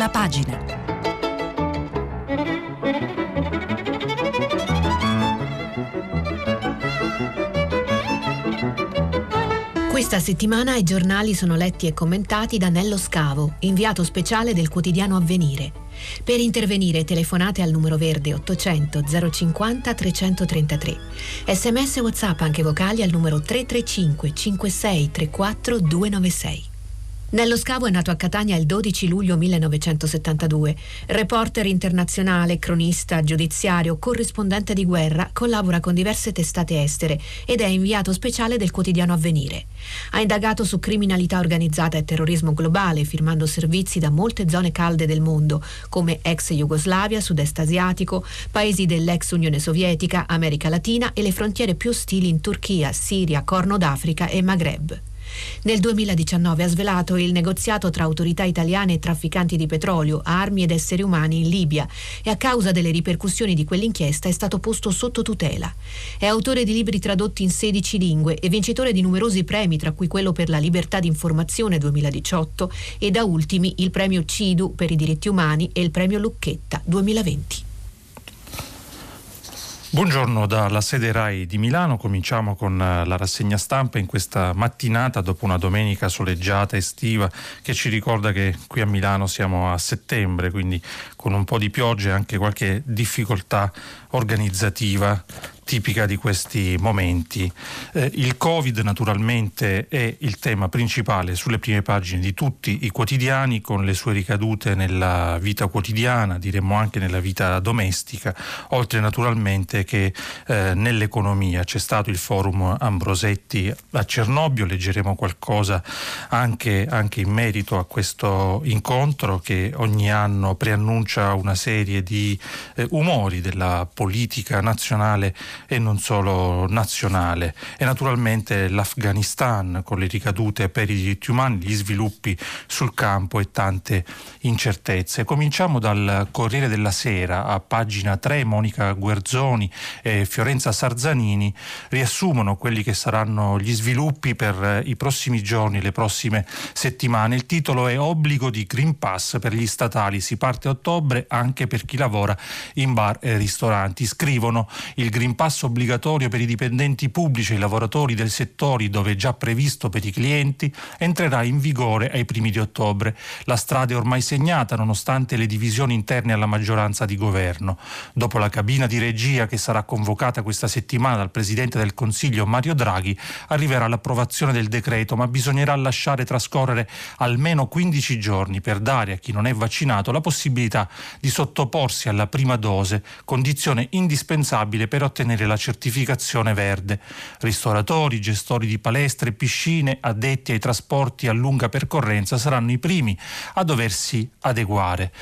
prima pagina. Questa settimana i giornali sono letti e commentati da Nello Scavo, inviato speciale del quotidiano Avvenire. Per intervenire telefonate al numero verde 800 050 333. Sms WhatsApp anche vocali al numero 335 56 34 296. Nello Scavo è nato a Catania il 12 luglio 1972. Reporter internazionale, cronista, giudiziario, corrispondente di guerra, collabora con diverse testate estere ed è inviato speciale del quotidiano Avvenire. Ha indagato su criminalità organizzata e terrorismo globale, firmando servizi da molte zone calde del mondo, come ex Jugoslavia, sud-est asiatico, paesi dell'ex Unione Sovietica, America Latina e le frontiere più ostili in Turchia, Siria, Corno d'Africa e Maghreb. Nel 2019 ha svelato il negoziato tra autorità italiane e trafficanti di petrolio, armi ed esseri umani in Libia e a causa delle ripercussioni di quell'inchiesta è stato posto sotto tutela. È autore di libri tradotti in 16 lingue e vincitore di numerosi premi, tra cui quello per la libertà di informazione 2018 e da ultimi il premio CIDU per i diritti umani e il premio Lucchetta 2020. Buongiorno dalla sede RAI di Milano, cominciamo con eh, la rassegna stampa in questa mattinata dopo una domenica soleggiata estiva che ci ricorda che qui a Milano siamo a settembre, quindi con un po' di pioggia e anche qualche difficoltà organizzativa tipica di questi momenti. Eh, il Covid naturalmente è il tema principale sulle prime pagine di tutti i quotidiani con le sue ricadute nella vita quotidiana, diremmo anche nella vita domestica, oltre naturalmente che eh, nell'economia. C'è stato il forum Ambrosetti a Cernobbio, leggeremo qualcosa anche, anche in merito a questo incontro che ogni anno preannuncia una serie di eh, umori della politica nazionale e non solo nazionale e naturalmente l'Afghanistan con le ricadute per i diritti umani, gli sviluppi sul campo e tante incertezze. Cominciamo dal Corriere della Sera a pagina 3 Monica Guerzoni e Fiorenza Sarzanini riassumono quelli che saranno gli sviluppi per i prossimi giorni, le prossime settimane. Il titolo è Obbligo di Green Pass per gli statali, si parte a ottobre anche per chi lavora in bar e ristoranti. Scrivono il Green pass obbligatorio per i dipendenti pubblici e i lavoratori del settore dove è già previsto per i clienti entrerà in vigore ai primi di ottobre. La strada è ormai segnata nonostante le divisioni interne alla maggioranza di governo. Dopo la cabina di regia che sarà convocata questa settimana dal Presidente del Consiglio Mario Draghi arriverà l'approvazione del decreto, ma bisognerà lasciare trascorrere almeno 15 giorni per dare a chi non è vaccinato la possibilità di sottoporsi alla prima dose, condizione indispensabile per ottenere ottenere la certificazione verde. Ristoratori, gestori di palestre, piscine, addetti ai trasporti a lunga percorrenza saranno i primi a doversi adeguare.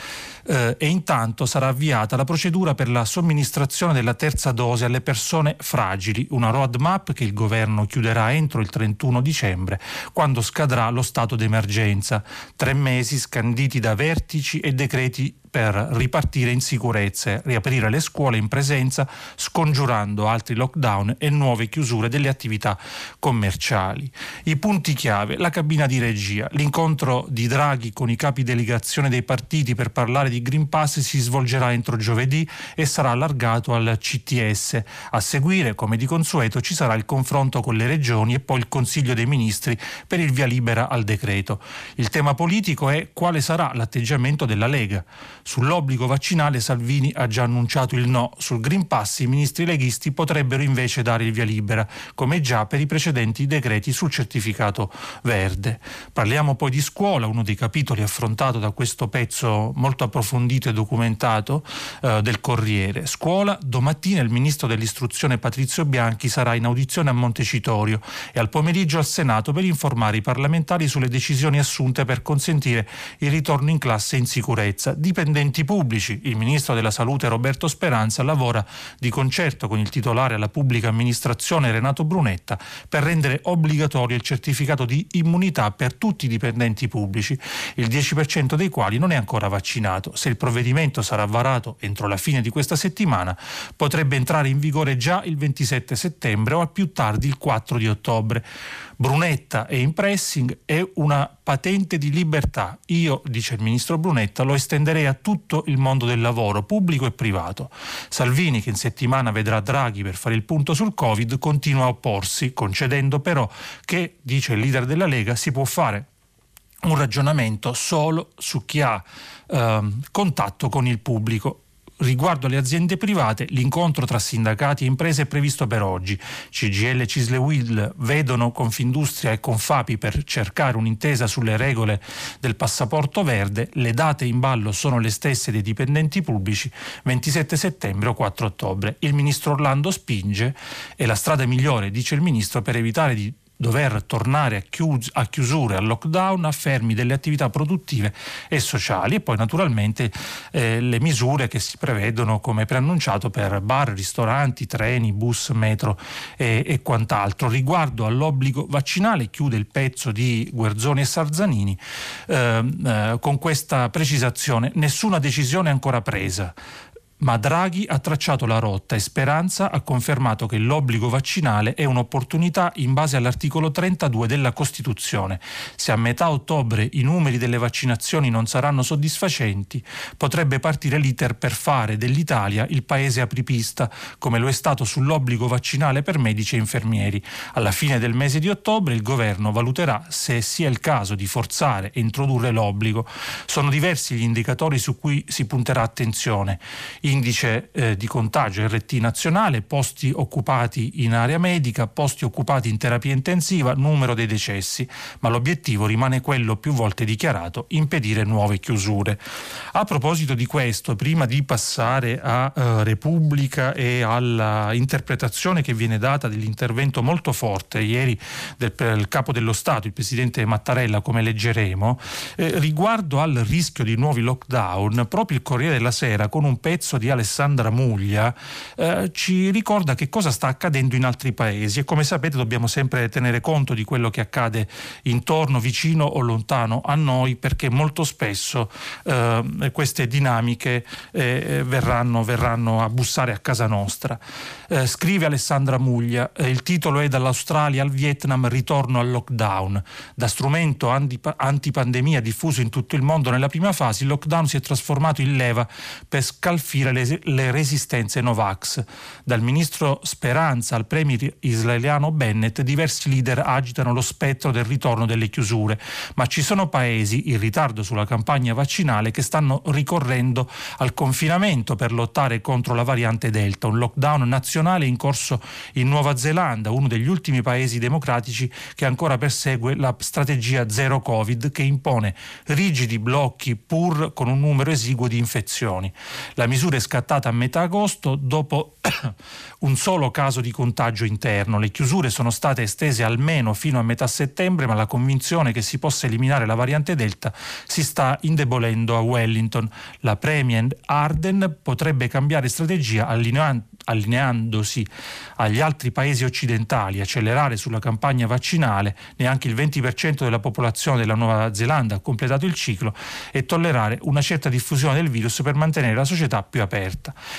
Eh, e intanto sarà avviata la procedura per la somministrazione della terza dose alle persone fragili, una roadmap che il governo chiuderà entro il 31 dicembre, quando scadrà lo stato d'emergenza. Tre mesi scanditi da vertici e decreti per ripartire in sicurezza, riaprire le scuole in presenza, scongiurando altri lockdown e nuove chiusure delle attività commerciali. I punti chiave, la cabina di regia, l'incontro di Draghi con i capi delegazione dei partiti per parlare di Green Pass si svolgerà entro giovedì e sarà allargato al CTS. A seguire, come di consueto, ci sarà il confronto con le regioni e poi il Consiglio dei Ministri per il via libera al decreto. Il tema politico è quale sarà l'atteggiamento della Lega. Sull'obbligo vaccinale Salvini ha già annunciato il no. Sul Green Pass i ministri leghisti potrebbero invece dare il via libera, come già per i precedenti decreti sul certificato verde. Parliamo poi di scuola, uno dei capitoli affrontato da questo pezzo molto approfondito e documentato eh, del Corriere. Scuola, domattina il ministro dell'istruzione Patrizio Bianchi sarà in audizione a Montecitorio e al pomeriggio al Senato per informare i parlamentari sulle decisioni assunte per consentire il ritorno in classe in sicurezza. Dipende dipendenti pubblici. Il ministro della Salute Roberto Speranza lavora di concerto con il titolare alla pubblica amministrazione Renato Brunetta per rendere obbligatorio il certificato di immunità per tutti i dipendenti pubblici, il 10% dei quali non è ancora vaccinato. Se il provvedimento sarà varato entro la fine di questa settimana, potrebbe entrare in vigore già il 27 settembre o al più tardi il 4 di ottobre. Brunetta e in pressing è una patente di libertà. Io, dice il ministro Brunetta, lo estenderei a tutto il mondo del lavoro, pubblico e privato. Salvini, che in settimana vedrà Draghi per fare il punto sul Covid, continua a opporsi, concedendo però che, dice il leader della Lega, si può fare un ragionamento solo su chi ha eh, contatto con il pubblico Riguardo alle aziende private, l'incontro tra sindacati e imprese è previsto per oggi. CGL e Cisle Will vedono Confindustria e Confapi per cercare un'intesa sulle regole del passaporto verde. Le date in ballo sono le stesse dei dipendenti pubblici, 27 settembre o 4 ottobre. Il ministro Orlando spinge e la strada migliore, dice il ministro, per evitare di dover tornare a, chius- a chiusure, al lockdown, a fermi delle attività produttive e sociali e poi naturalmente eh, le misure che si prevedono come preannunciato per bar, ristoranti, treni, bus, metro e, e quant'altro. Riguardo all'obbligo vaccinale chiude il pezzo di Guerzoni e Sarzanini eh, eh, con questa precisazione nessuna decisione ancora presa ma Draghi ha tracciato la rotta e Speranza ha confermato che l'obbligo vaccinale è un'opportunità in base all'articolo 32 della Costituzione. Se a metà ottobre i numeri delle vaccinazioni non saranno soddisfacenti, potrebbe partire l'iter per fare dell'Italia il paese apripista, come lo è stato sull'obbligo vaccinale per medici e infermieri. Alla fine del mese di ottobre il governo valuterà se sia il caso di forzare e introdurre l'obbligo. Sono diversi gli indicatori su cui si punterà attenzione indice eh, di contagio RT nazionale, posti occupati in area medica, posti occupati in terapia intensiva, numero dei decessi, ma l'obiettivo rimane quello più volte dichiarato, impedire nuove chiusure. A proposito di questo, prima di passare a eh, Repubblica e alla interpretazione che viene data dell'intervento molto forte ieri del, del capo dello Stato, il presidente Mattarella, come leggeremo, eh, riguardo al rischio di nuovi lockdown, proprio il Corriere della Sera con un pezzo di Alessandra Muglia eh, ci ricorda che cosa sta accadendo in altri paesi e come sapete dobbiamo sempre tenere conto di quello che accade intorno, vicino o lontano a noi perché molto spesso eh, queste dinamiche eh, verranno, verranno, a bussare a casa nostra. Eh, scrive Alessandra Muglia, eh, il titolo è Dall'Australia al Vietnam, ritorno al lockdown. Da strumento antipandemia diffuso in tutto il mondo nella prima fase, il lockdown si è trasformato in leva per scalfire colpire le, le resistenze Novax. Dal ministro Speranza al premier israeliano Bennett, diversi leader agitano lo spettro del ritorno delle chiusure, ma ci sono paesi in ritardo sulla campagna vaccinale che stanno ricorrendo al confinamento per lottare contro la variante Delta, un lockdown nazionale in corso in Nuova Zelanda, uno degli ultimi paesi democratici che ancora persegue la strategia zero Covid che impone rigidi blocchi pur con un numero esiguo di infezioni. La misura è scattata a metà agosto dopo un solo caso di contagio interno. Le chiusure sono state estese almeno fino a metà settembre, ma la convinzione che si possa eliminare la variante Delta si sta indebolendo a Wellington. La Premier Arden potrebbe cambiare strategia allineando allineandosi agli altri paesi occidentali, accelerare sulla campagna vaccinale, neanche il 20% della popolazione della Nuova Zelanda ha completato il ciclo e tollerare una certa diffusione del virus per mantenere la società più aperta.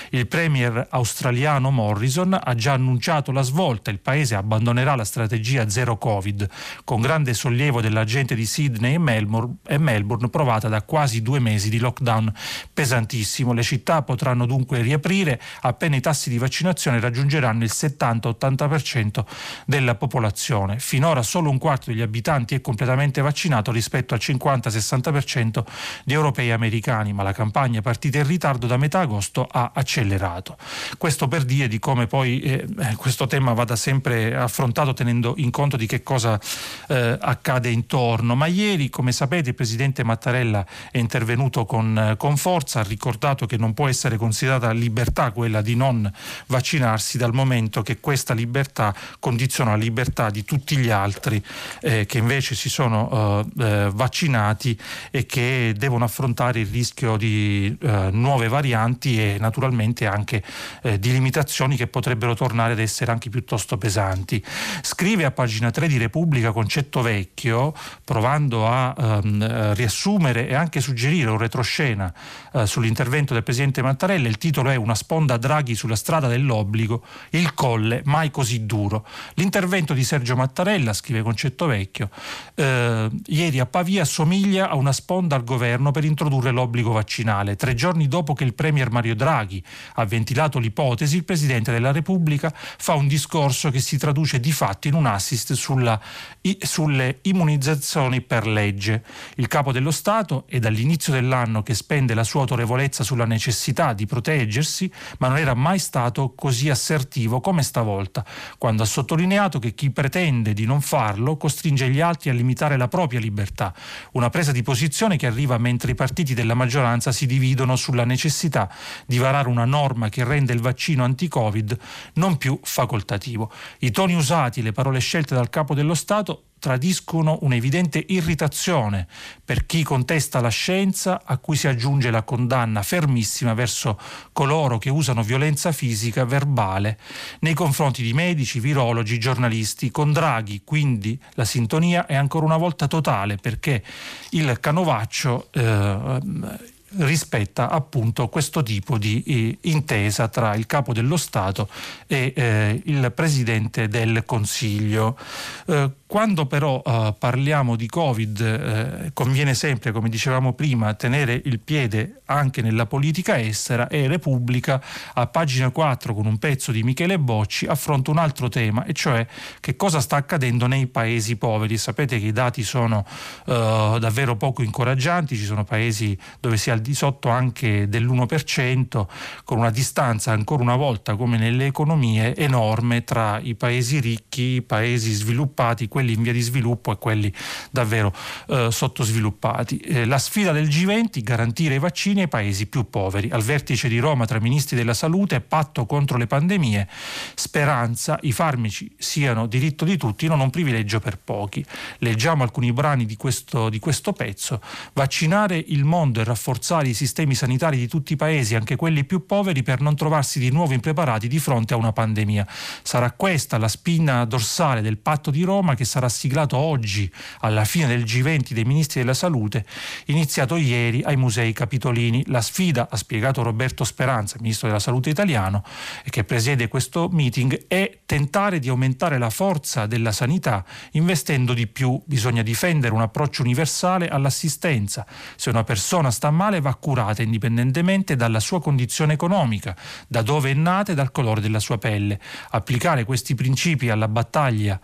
Il premier australiano Morrison ha già annunciato la svolta, il paese abbandonerà la strategia zero Covid, con grande sollievo della gente di Sydney e Melbourne, provata da quasi due mesi di lockdown. Pesantissimo. Le città potranno dunque riaprire. Appena i tassi di vaccinazione raggiungeranno il 70-80% della popolazione. Finora solo un quarto degli abitanti è completamente vaccinato rispetto al 50-60% di europei e americani, ma la campagna partita in ritardo da metà agosto ha accelerato. Questo per dire di come poi eh, eh questo tema vada sempre affrontato tenendo in conto di che cosa eh, accade intorno. Ma ieri, come sapete, il Presidente Mattarella è intervenuto con, eh, con forza, ha ricordato che non può essere considerata libertà quella di non vaccinarsi dal momento che questa libertà condiziona la libertà di tutti gli altri eh, che invece si sono eh, eh vaccinati e che devono affrontare il rischio di eh, nuove varianti pesanti e naturalmente anche eh, di limitazioni che potrebbero tornare ad essere anche piuttosto pesanti. Scrive a pagina 3 di Repubblica Concetto Vecchio, provando a ehm, riassumere e anche suggerire un retroscena eh, sull'intervento del Presidente Mattarella, il titolo è Una sponda Draghi sulla strada dell'obbligo, il colle mai così duro. L'intervento di Sergio Mattarella, scrive Concetto Vecchio, eh, ieri a Pavia somiglia a una sponda al governo per introdurre l'obbligo vaccinale. Tre giorni dopo che il Premier Mario Draghi ha ventilato l'ipotesi, il Presidente della Repubblica fa un discorso che si traduce di fatto in un assist sulla, i, sulle immunizzazioni per legge. Il Capo dello Stato è dall'inizio dell'anno che spende la sua autorevolezza sulla necessità di proteggersi, ma non era mai stato così assertivo come stavolta, quando ha sottolineato che chi pretende di non farlo costringe gli altri a limitare la propria libertà. Una presa di posizione che arriva mentre i partiti della maggioranza si dividono sulla necessità di varare una norma che rende il vaccino anti-Covid non più facoltativo. I toni usati, le parole scelte dal capo dello Stato tradiscono un'evidente irritazione per chi contesta la scienza a cui si aggiunge la condanna fermissima verso coloro che usano violenza fisica verbale nei confronti di medici, virologi, giornalisti. Con Draghi quindi la sintonia è ancora una volta totale perché il canovaccio eh, rispetta appunto questo tipo di eh, intesa tra il capo dello Stato e eh, il Presidente del Consiglio. Eh, quando però eh, parliamo di Covid eh, conviene sempre, come dicevamo prima, tenere il piede anche nella politica estera e Repubblica a pagina 4 con un pezzo di Michele Bocci affronta un altro tema e cioè che cosa sta accadendo nei paesi poveri. Sapete che i dati sono eh, davvero poco incoraggianti, ci sono paesi dove si è al di sotto anche dell'1% con una distanza ancora una volta come nelle economie enorme tra i paesi ricchi, i paesi sviluppati, quelli in via di sviluppo e quelli davvero eh, sottosviluppati. Eh, la sfida del G20 garantire i vaccini ai paesi più poveri. Al vertice di Roma tra ministri della salute, patto contro le pandemie, speranza i farmaci siano diritto di tutti, non un privilegio per pochi. Leggiamo alcuni brani di questo, di questo pezzo. Vaccinare il mondo e rafforzare i sistemi sanitari di tutti i paesi, anche quelli più poveri, per non trovarsi di nuovo impreparati di fronte a una pandemia. Sarà questa la spina dorsale del patto di Roma che sarà siglato oggi alla fine del G20 dei ministri della salute, iniziato ieri ai musei capitolini. La sfida, ha spiegato Roberto Speranza, ministro della salute italiano, che presiede questo meeting, è tentare di aumentare la forza della sanità investendo di più. Bisogna difendere un approccio universale all'assistenza. Se una persona sta male va curata indipendentemente dalla sua condizione economica, da dove è nata e dal colore della sua pelle. Applicare questi principi alla battaglia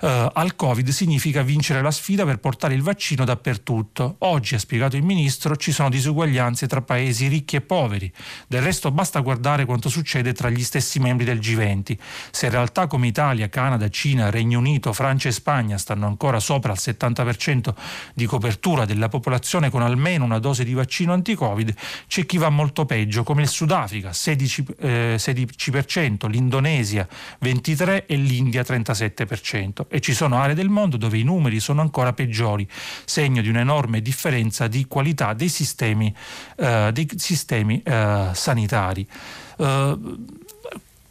eh, al Covid significa vincere la sfida per portare il vaccino dappertutto. Oggi, ha spiegato il ministro, ci sono disuguaglianze tra paesi ricchi e poveri. Del resto basta guardare quanto succede tra gli stessi membri del G20. Se realtà come Italia, Canada, Cina, Regno Unito, Francia e Spagna stanno ancora sopra il 70% di copertura della popolazione con almeno una dose di vaccino anti-Covid, c'è chi va molto peggio, come il Sudafrica, 16%, eh, 16% l'Indonesia 23% e l'India 37% e ci sono aree del mondo dove i numeri sono ancora peggiori, segno di un'enorme differenza di qualità dei sistemi, eh, dei sistemi eh, sanitari. Uh,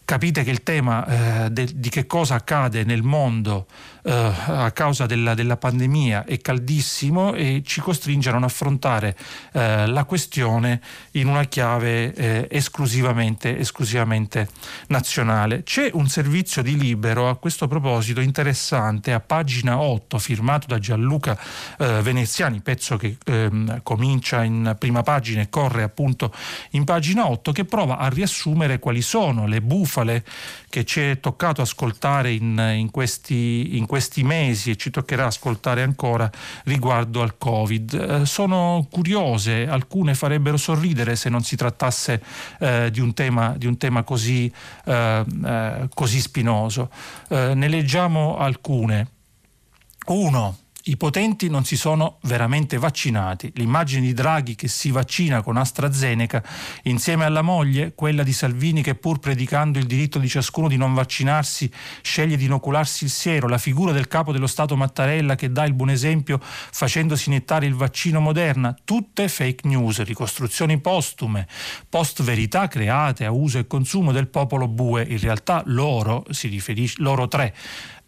capite che il tema eh, de, di che cosa accade nel mondo eh, a causa della, della, pandemia è caldissimo e ci costringe a non affrontare eh, la questione in una chiave eh, esclusivamente, esclusivamente, nazionale. C'è un servizio di libero a questo proposito interessante a pagina 8 firmato da Gianluca eh, Veneziani, pezzo che ehm, comincia in prima pagina e corre appunto in pagina 8 che prova a riassumere quali sono le bufale che ci è toccato ascoltare in, in, questi, in questi mesi e ci toccherà ascoltare ancora riguardo al Covid. Eh, sono curiose, alcune farebbero sorridere se non si trattasse eh, di, un tema, di, un tema, così, eh, eh così spinoso. Eh, ne leggiamo alcune. Uno, i potenti non si sono veramente vaccinati. L'immagine di Draghi che si vaccina con AstraZeneca insieme alla moglie, quella di Salvini che pur predicando il diritto di ciascuno di non vaccinarsi sceglie di inocularsi il siero, la figura del capo dello Stato Mattarella che dà il buon esempio facendosi iniettare il vaccino Moderna, tutte fake news, ricostruzioni postume, post verità create a uso e consumo del popolo bue, in realtà loro, si riferisce, loro tre,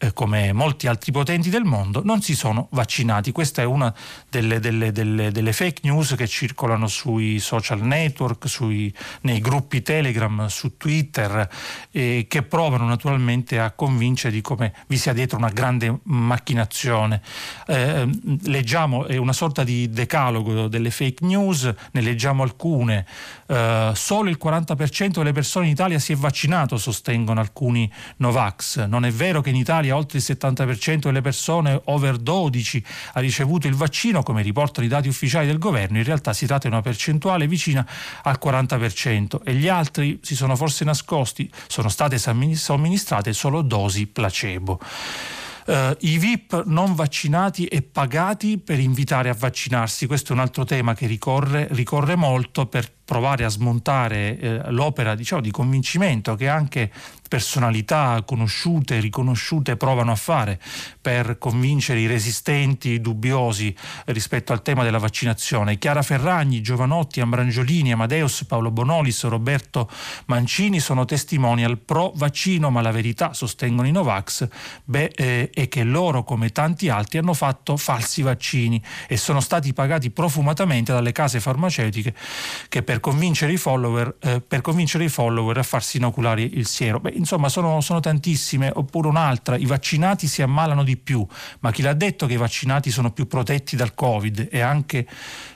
eh, come molti altri potenti del mondo, non si sono vaccinati. Questa è una delle, delle, delle, delle fake news che circolano sui social network, sui, nei gruppi Telegram, su Twitter, eh, che provano naturalmente a convincere di come vi sia dietro una grande macchinazione. Eh, leggiamo è una sorta di decalogo delle fake news, ne leggiamo alcune. Eh, solo il 40% delle persone in Italia si è vaccinato, sostengono alcuni Novax. Non è vero che in Italia oltre il 70% delle persone over 12 ha ricevuto il vaccino, come riportano i dati ufficiali del governo, in realtà si tratta di una percentuale vicina al 40% e gli altri si sono forse nascosti, sono state somministrate solo dosi placebo. Uh, I VIP non vaccinati e pagati per invitare a vaccinarsi, questo è un altro tema che ricorre, ricorre molto per provare a smontare eh, l'opera diciamo, di convincimento che anche personalità conosciute, riconosciute provano a fare per convincere i resistenti, i dubbiosi rispetto al tema della vaccinazione. Chiara Ferragni, Giovanotti, Ambrangiolini, Amadeus, Paolo Bonolis, Roberto Mancini sono testimonial pro vaccino, ma la verità, sostengono i Novax, beh, eh, è che loro, come tanti altri, hanno fatto falsi vaccini e sono stati pagati profumatamente dalle case farmaceutiche che per convincere i follower, eh, convincere i follower a farsi inoculare il siero. Beh, insomma sono, sono, tantissime, oppure un'altra, i vaccinati si ammalano di più, ma chi l'ha detto che i vaccinati sono più protetti dal Covid? E anche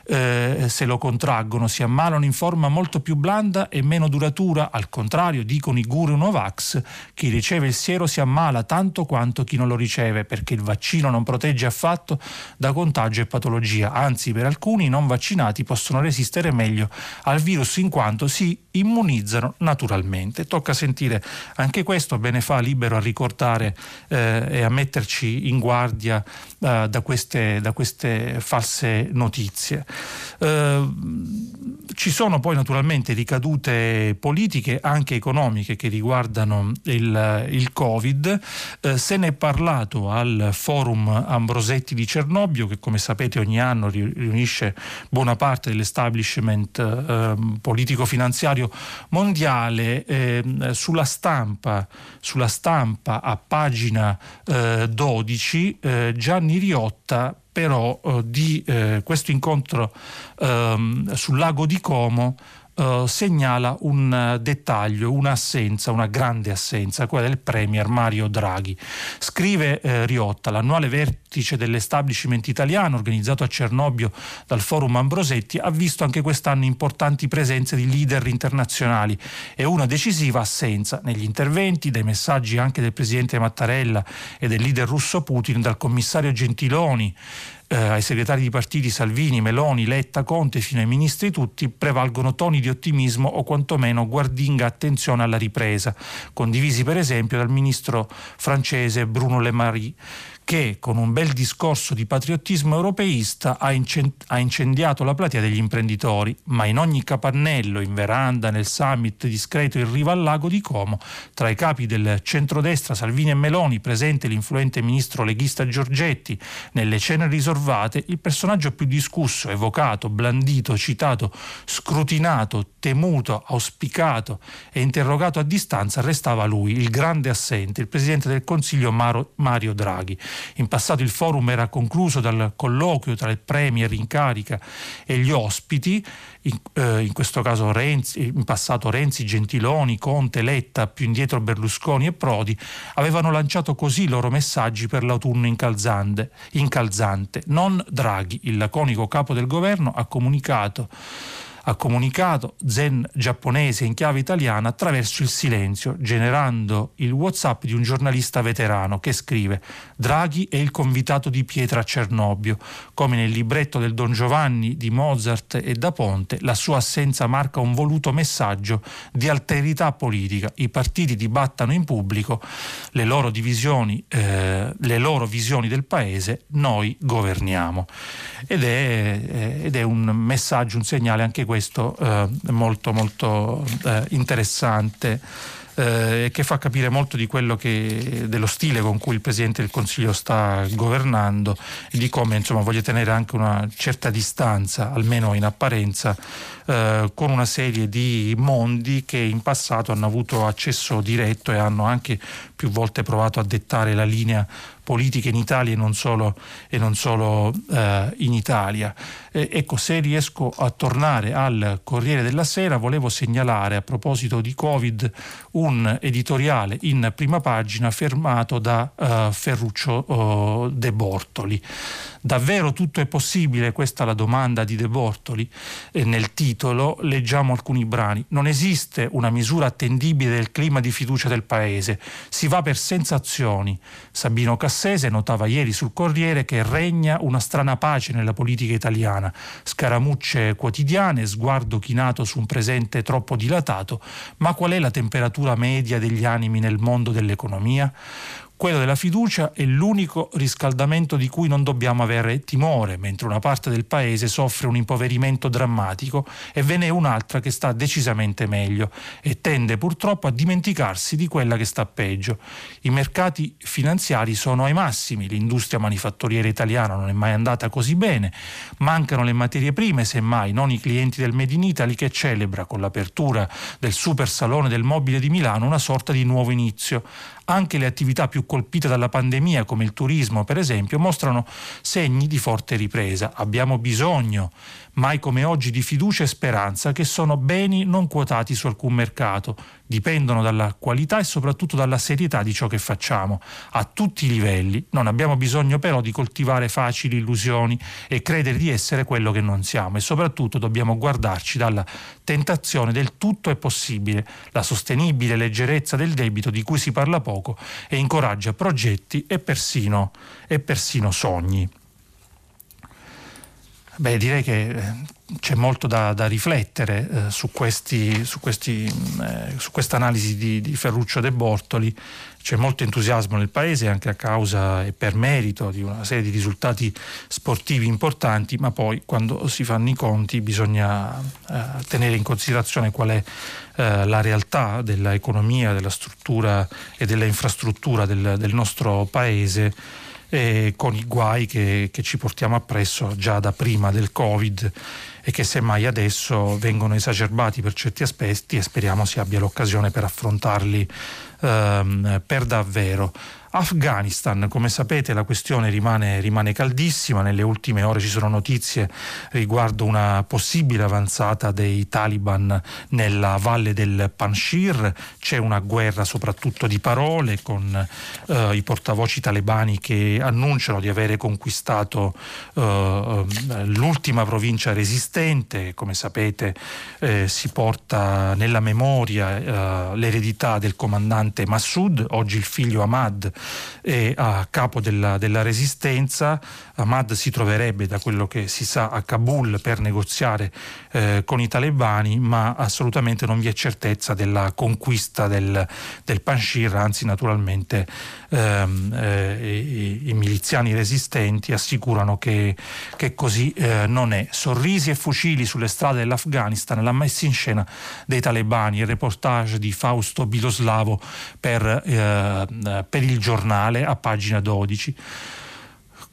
eh, se lo contraggono si ammalano in forma molto più blanda e meno duratura, al contrario dicono i guru Novax, chi riceve il siero si ammala tanto quanto chi non lo riceve perché il vaccino non protegge affatto da contagio e patologia, anzi per alcuni non vaccinati possono resistere meglio al virus in quanto si immunizzano naturalmente. Tocca sentire anche questo, bene fa libero a ricordare eh, e a metterci in guardia eh, da, queste, da queste false notizie. Eh, ci sono poi naturalmente ricadute politiche, anche economiche, che riguardano il, il Covid. Eh, se ne è parlato al forum Ambrosetti di Cernobbio, che come sapete ogni anno riunisce buona parte dell'establishment eh, politico-finanziario mondiale. Eh, sulla, stampa, sulla stampa, a pagina 12, eh, Gianni Riotta però eh, di eh, questo incontro ehm, sul lago di Como Uh, segnala un uh, dettaglio, un'assenza, una grande assenza, quella del Premier Mario Draghi. Scrive uh, Riotta, l'annuale vertice dell'establishment italiano organizzato a Cernobbio dal Forum Ambrosetti ha visto anche quest'anno importanti presenze di leader internazionali e una decisiva assenza negli interventi, dai messaggi anche del Presidente Mattarella e del leader russo Putin, dal commissario Gentiloni, eh, ai segretari di partiti Salvini, Meloni, Letta, Conte, fino ai ministri tutti, prevalgono toni di ottimismo o quantomeno guardinga attenzione alla ripresa, condivisi per esempio dal ministro francese Bruno Le Marie che con un bel discorso di patriottismo europeista ha, incendiato la platea degli imprenditori, ma in ogni capannello, in veranda, nel summit discreto in riva al lago di Como, tra i capi del centrodestra Salvini e Meloni, presente l'influente ministro leghista Giorgetti, nelle cene riservate, il personaggio più discusso, evocato, blandito, citato, scrutinato, temuto, auspicato e interrogato a distanza restava lui, il grande assente, il presidente del Consiglio Mario Draghi. In passato il forum era concluso dal colloquio tra il Premier in carica e gli ospiti, in, eh, in questo caso Renzi, in passato Renzi, Gentiloni, Conte, Letta, più indietro Berlusconi e Prodi, avevano lanciato così i loro messaggi per l'autunno incalzante. incalzante. Non Draghi, il laconico capo del governo, ha comunicato Ha comunicato zen giapponese in chiave italiana attraverso il silenzio, generando il WhatsApp di un giornalista veterano che scrive Draghi è il convitato di pietra a Cernobbio, come nel libretto del Don Giovanni di Mozart e da Ponte, la sua assenza marca un voluto messaggio di alterità politica. I partiti dibattano in pubblico le loro divisioni, eh, le loro visioni del paese, noi governiamo. Ed è, eh, ed è un messaggio, un segnale anche questo eh, molto molto eh, interessante eh, che fa capire molto di quello che, dello stile con cui il Presidente del Consiglio sta governando e di come insomma, voglia tenere anche una certa distanza, almeno in apparenza, eh, con una serie di mondi che in passato hanno avuto accesso diretto e hanno anche più volte provato a dettare la linea politica in Italia e non solo, e non solo eh, in Italia. Eh, ecco, se riesco a tornare al Corriere della Sera, volevo segnalare a proposito di Covid un editoriale in prima pagina firmato da uh, Ferruccio uh, De Bortoli. Davvero tutto è possibile? Questa è la domanda di De Bortoli. Nel titolo leggiamo alcuni brani. Non esiste una misura attendibile del clima di fiducia del Paese. Si va per sensazioni. Sabino Cassese notava ieri sul Corriere che regna una strana pace nella politica italiana. Scaramucce quotidiane, sguardo chinato su un presente troppo dilatato. Ma qual è la temperatura media degli animi nel mondo dell'economia? Quello della fiducia è l'unico riscaldamento di cui non dobbiamo avere timore, mentre una parte del paese soffre un impoverimento drammatico e ve n'è un'altra che sta decisamente meglio e tende purtroppo a dimenticarsi di quella che sta peggio. I mercati finanziari sono ai massimi, l'industria manifatturiera italiana non è mai andata così bene, mancano le materie prime, semmai non i clienti del Made in Italy che celebra con l'apertura del super salone del mobile di Milano una sorta di nuovo inizio. Anche le attività più colpite dalla pandemia, come il turismo per esempio, mostrano segni di forte ripresa. Abbiamo bisogno mai come oggi di fiducia e speranza, che sono beni non quotati su alcun mercato, dipendono dalla qualità e soprattutto dalla serietà di ciò che facciamo, a tutti i livelli. Non abbiamo bisogno però di coltivare facili illusioni e credere di essere quello che non siamo e soprattutto dobbiamo guardarci dalla tentazione del tutto è possibile, la sostenibile leggerezza del debito di cui si parla poco e incoraggia progetti e persino, e persino sogni. Beh, direi che eh, c'è molto da, da riflettere eh, su, questi, su, questi, eh, su questa analisi di, di, Ferruccio De Bortoli. C'è molto entusiasmo nel paese anche a causa e per merito di una serie di risultati sportivi importanti, ma poi quando si fanno i conti bisogna eh, tenere in considerazione qual è eh, la realtà dell'economia, della struttura e dell'infrastruttura del, del nostro paese eh, con i guai che, che ci portiamo appresso già da prima del Covid e che semmai adesso vengono esacerbati per certi aspetti e speriamo si abbia l'occasione per affrontarli ehm, per davvero. Afghanistan, come sapete la questione rimane, rimane, caldissima, nelle ultime ore ci sono notizie riguardo una possibile avanzata dei Taliban nella valle del Panshir, c'è una guerra soprattutto di parole con eh, i portavoci talebani che annunciano di avere conquistato eh, l'ultima provincia resistente, come sapete eh, si porta nella memoria eh, l'eredità del comandante Massoud, oggi il figlio Ahmad è a capo della, della resistenza. Ahmad si troverebbe, da quello che si sa, a Kabul per negoziare eh, con i talebani, ma assolutamente non vi è certezza della conquista del, del Panshir, anzi naturalmente ehm, eh, i, i, miliziani resistenti assicurano che, che così eh, non è. Sorrisi e fucili sulle strade dell'Afghanistan, la messa in scena dei talebani, il reportage di Fausto Biloslavo per, eh, per il giornale a pagina 12.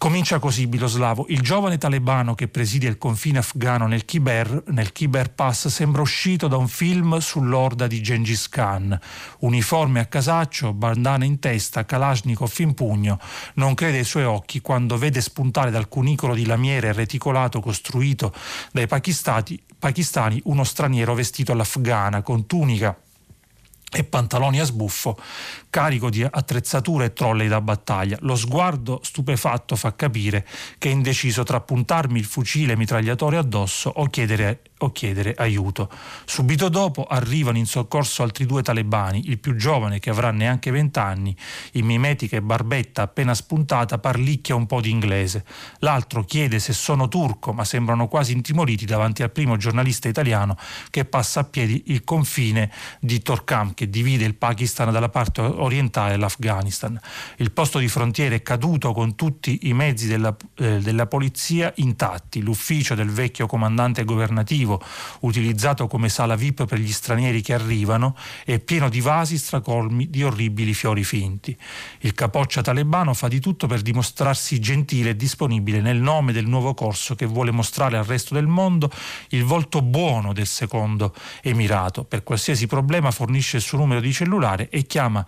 Comincia così Biloslavo. Il giovane talebano che presidia il confine afghano nel Khyber, nel Khyber Pass sembra uscito da un film sull'orda di Gengis Khan. Uniforme a casaccio, bandana in testa, Kalashnikov in pugno. Non crede ai suoi occhi quando vede spuntare dal cunicolo di lamiere reticolato costruito dai pakistani uno straniero vestito all'afghana con tunica e pantaloni a sbuffo, carico di attrezzature e trolley da battaglia. Lo sguardo stupefatto fa capire che è indeciso tra puntarmi il fucile mitragliatore addosso o chiedere, o chiedere aiuto. Subito dopo arrivano in soccorso altri due talebani, il più giovane che avrà neanche vent'anni, in mimetica e barbetta appena spuntata parlicchia un po' di inglese. L'altro chiede se sono turco, ma sembrano quasi intimoriti davanti al primo giornalista italiano che passa a piedi il confine di Torkam che divide il Pakistan dalla parte orientale dell'Afghanistan. Il posto di frontiera è caduto con tutti i mezzi della, eh, della polizia intatti, l'ufficio del vecchio comandante governativo utilizzato come sala VIP per gli stranieri che arrivano è pieno di vasi stracolmi di orribili fiori finti. Il capoccia talebano fa di tutto per dimostrarsi gentile e disponibile nel nome del nuovo corso che vuole mostrare al resto del mondo il volto buono del secondo emirato. Per qualsiasi problema fornisce il suo numero di cellulare e chiama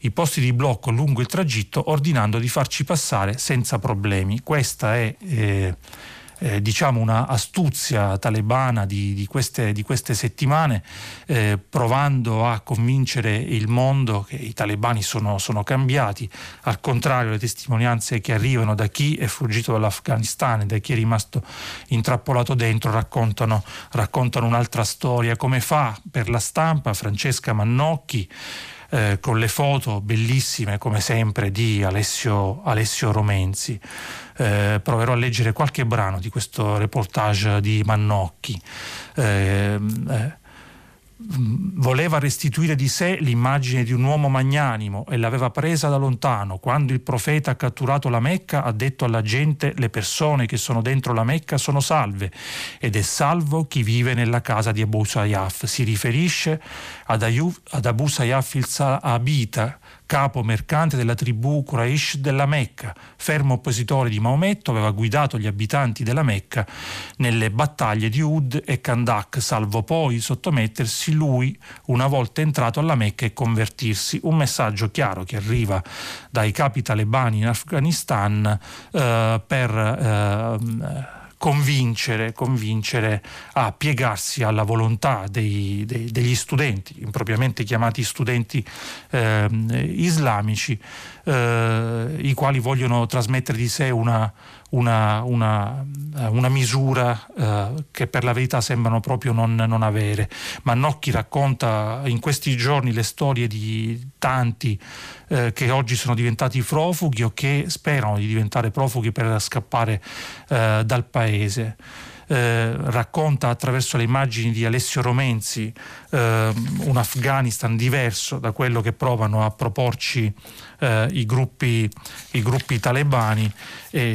i posti di blocco lungo il tragitto ordinando di farci passare senza problemi. Questa è eh, eh, diciamo una astuzia talebana di, di, queste, di queste, settimane, eh, provando a convincere il mondo che i talebani sono, sono, cambiati. Al contrario, le testimonianze che arrivano da chi è fuggito dall'Afghanistan e da chi è rimasto intrappolato dentro raccontano, raccontano un'altra storia. Come fa per la stampa Francesca Mannocchi? Eh, con le foto bellissime come sempre di Alessio, Alessio Romenzi. Eh, proverò a leggere qualche brano di questo reportage di Mannocchi. Eh, eh voleva restituire di sé l'immagine di un uomo magnanimo e l'aveva presa da lontano. Quando il profeta ha catturato la Mecca ha detto alla gente le persone che sono dentro la Mecca sono salve ed è salvo chi vive nella casa di Abu Sayyaf. Si riferisce ad, Ayub, ad Abu Sayyaf il Saabita capo mercante della tribù Quraysh della Mecca, fermo oppositore di Maometto, aveva guidato gli abitanti della Mecca nelle battaglie di Ud e Kandak, salvo poi sottomettersi lui una volta entrato alla Mecca e convertirsi. Un messaggio chiaro che arriva dai capi talebani in Afghanistan eh, per eh, convincere, convincere, a piegarsi alla volontà dei, dei, degli studenti, impropriamente chiamati studenti eh, islamici, eh, i quali vogliono trasmettere di sé una, una, una, eh, una misura eh, che per la verità sembrano proprio non, non, avere. Mannocchi racconta in questi giorni le storie di tanti eh, che oggi sono diventati profughi o che sperano di diventare profughi per scappare eh, dal paese. Eh, racconta attraverso le immagini di Alessio Romenzi eh, un Afghanistan diverso da quello che provano a proporci eh, i, gruppi, i, gruppi, talebani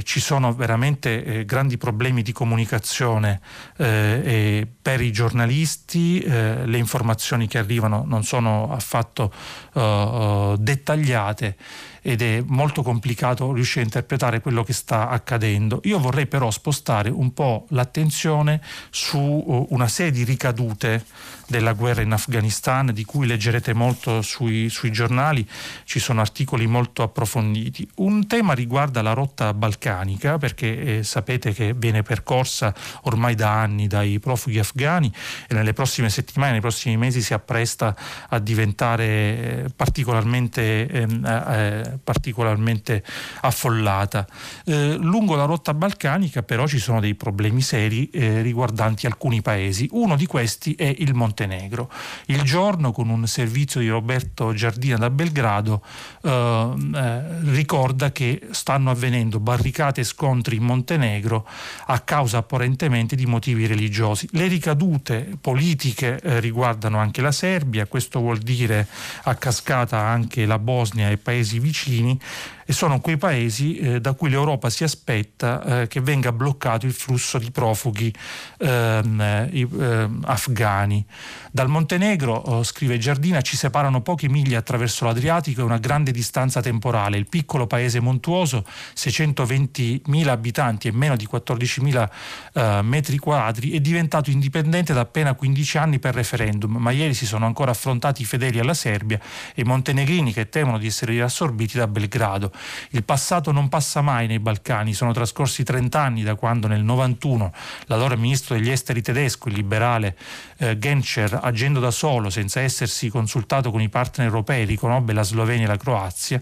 ci sono veramente eh, grandi problemi di comunicazione eh, per i giornalisti, eh, le informazioni che arrivano non sono affatto dettagliate sbagliate ed è molto complicato riuscire a interpretare quello che sta accadendo. Io vorrei però spostare un po' l'attenzione su uh, una serie di ricadute della guerra in Afghanistan di cui leggerete molto sui, sui giornali, ci sono articoli molto approfonditi. Un tema riguarda la rotta balcanica perché eh, sapete che viene percorsa ormai da anni dai profughi afghani e nelle prossime settimane, nei prossimi mesi si appresta a diventare eh, particolarmente ehm, eh, particolarmente affollata. Eh, lungo la rotta balcanica però ci sono dei problemi seri eh, riguardanti alcuni paesi. Uno di questi è il Montenegro. Il giorno con un servizio di Roberto Giardina da Belgrado eh, eh ricorda che stanno avvenendo barricate e scontri in Montenegro a causa apparentemente di motivi religiosi. Le ricadute politiche eh, riguardano anche la Serbia, questo vuol dire a cascata anche la Bosnia e paesi vicini vicini e sono quei paesi eh, da cui l'Europa si aspetta eh, che venga bloccato il flusso di profughi ehm, eh, afghani. Dal Montenegro, oh, scrive Giardina, ci separano poche miglia attraverso l'Adriatico e una grande distanza temporale. Il piccolo paese montuoso, 620.000 abitanti e meno di 14.000 eh, metri quadri, è diventato indipendente da appena 15 anni per referendum, ma ieri si sono ancora affrontati i fedeli alla Serbia e i montenegrini che temono di essere riassorbiti da Belgrado. Il passato non passa mai nei Balcani, sono trascorsi 30 anni da quando nel 91 l'allora ministro degli esteri tedesco, il liberale eh, Genscher, agendo da solo senza essersi consultato con i partner europei, riconobbe la Slovenia e la Croazia.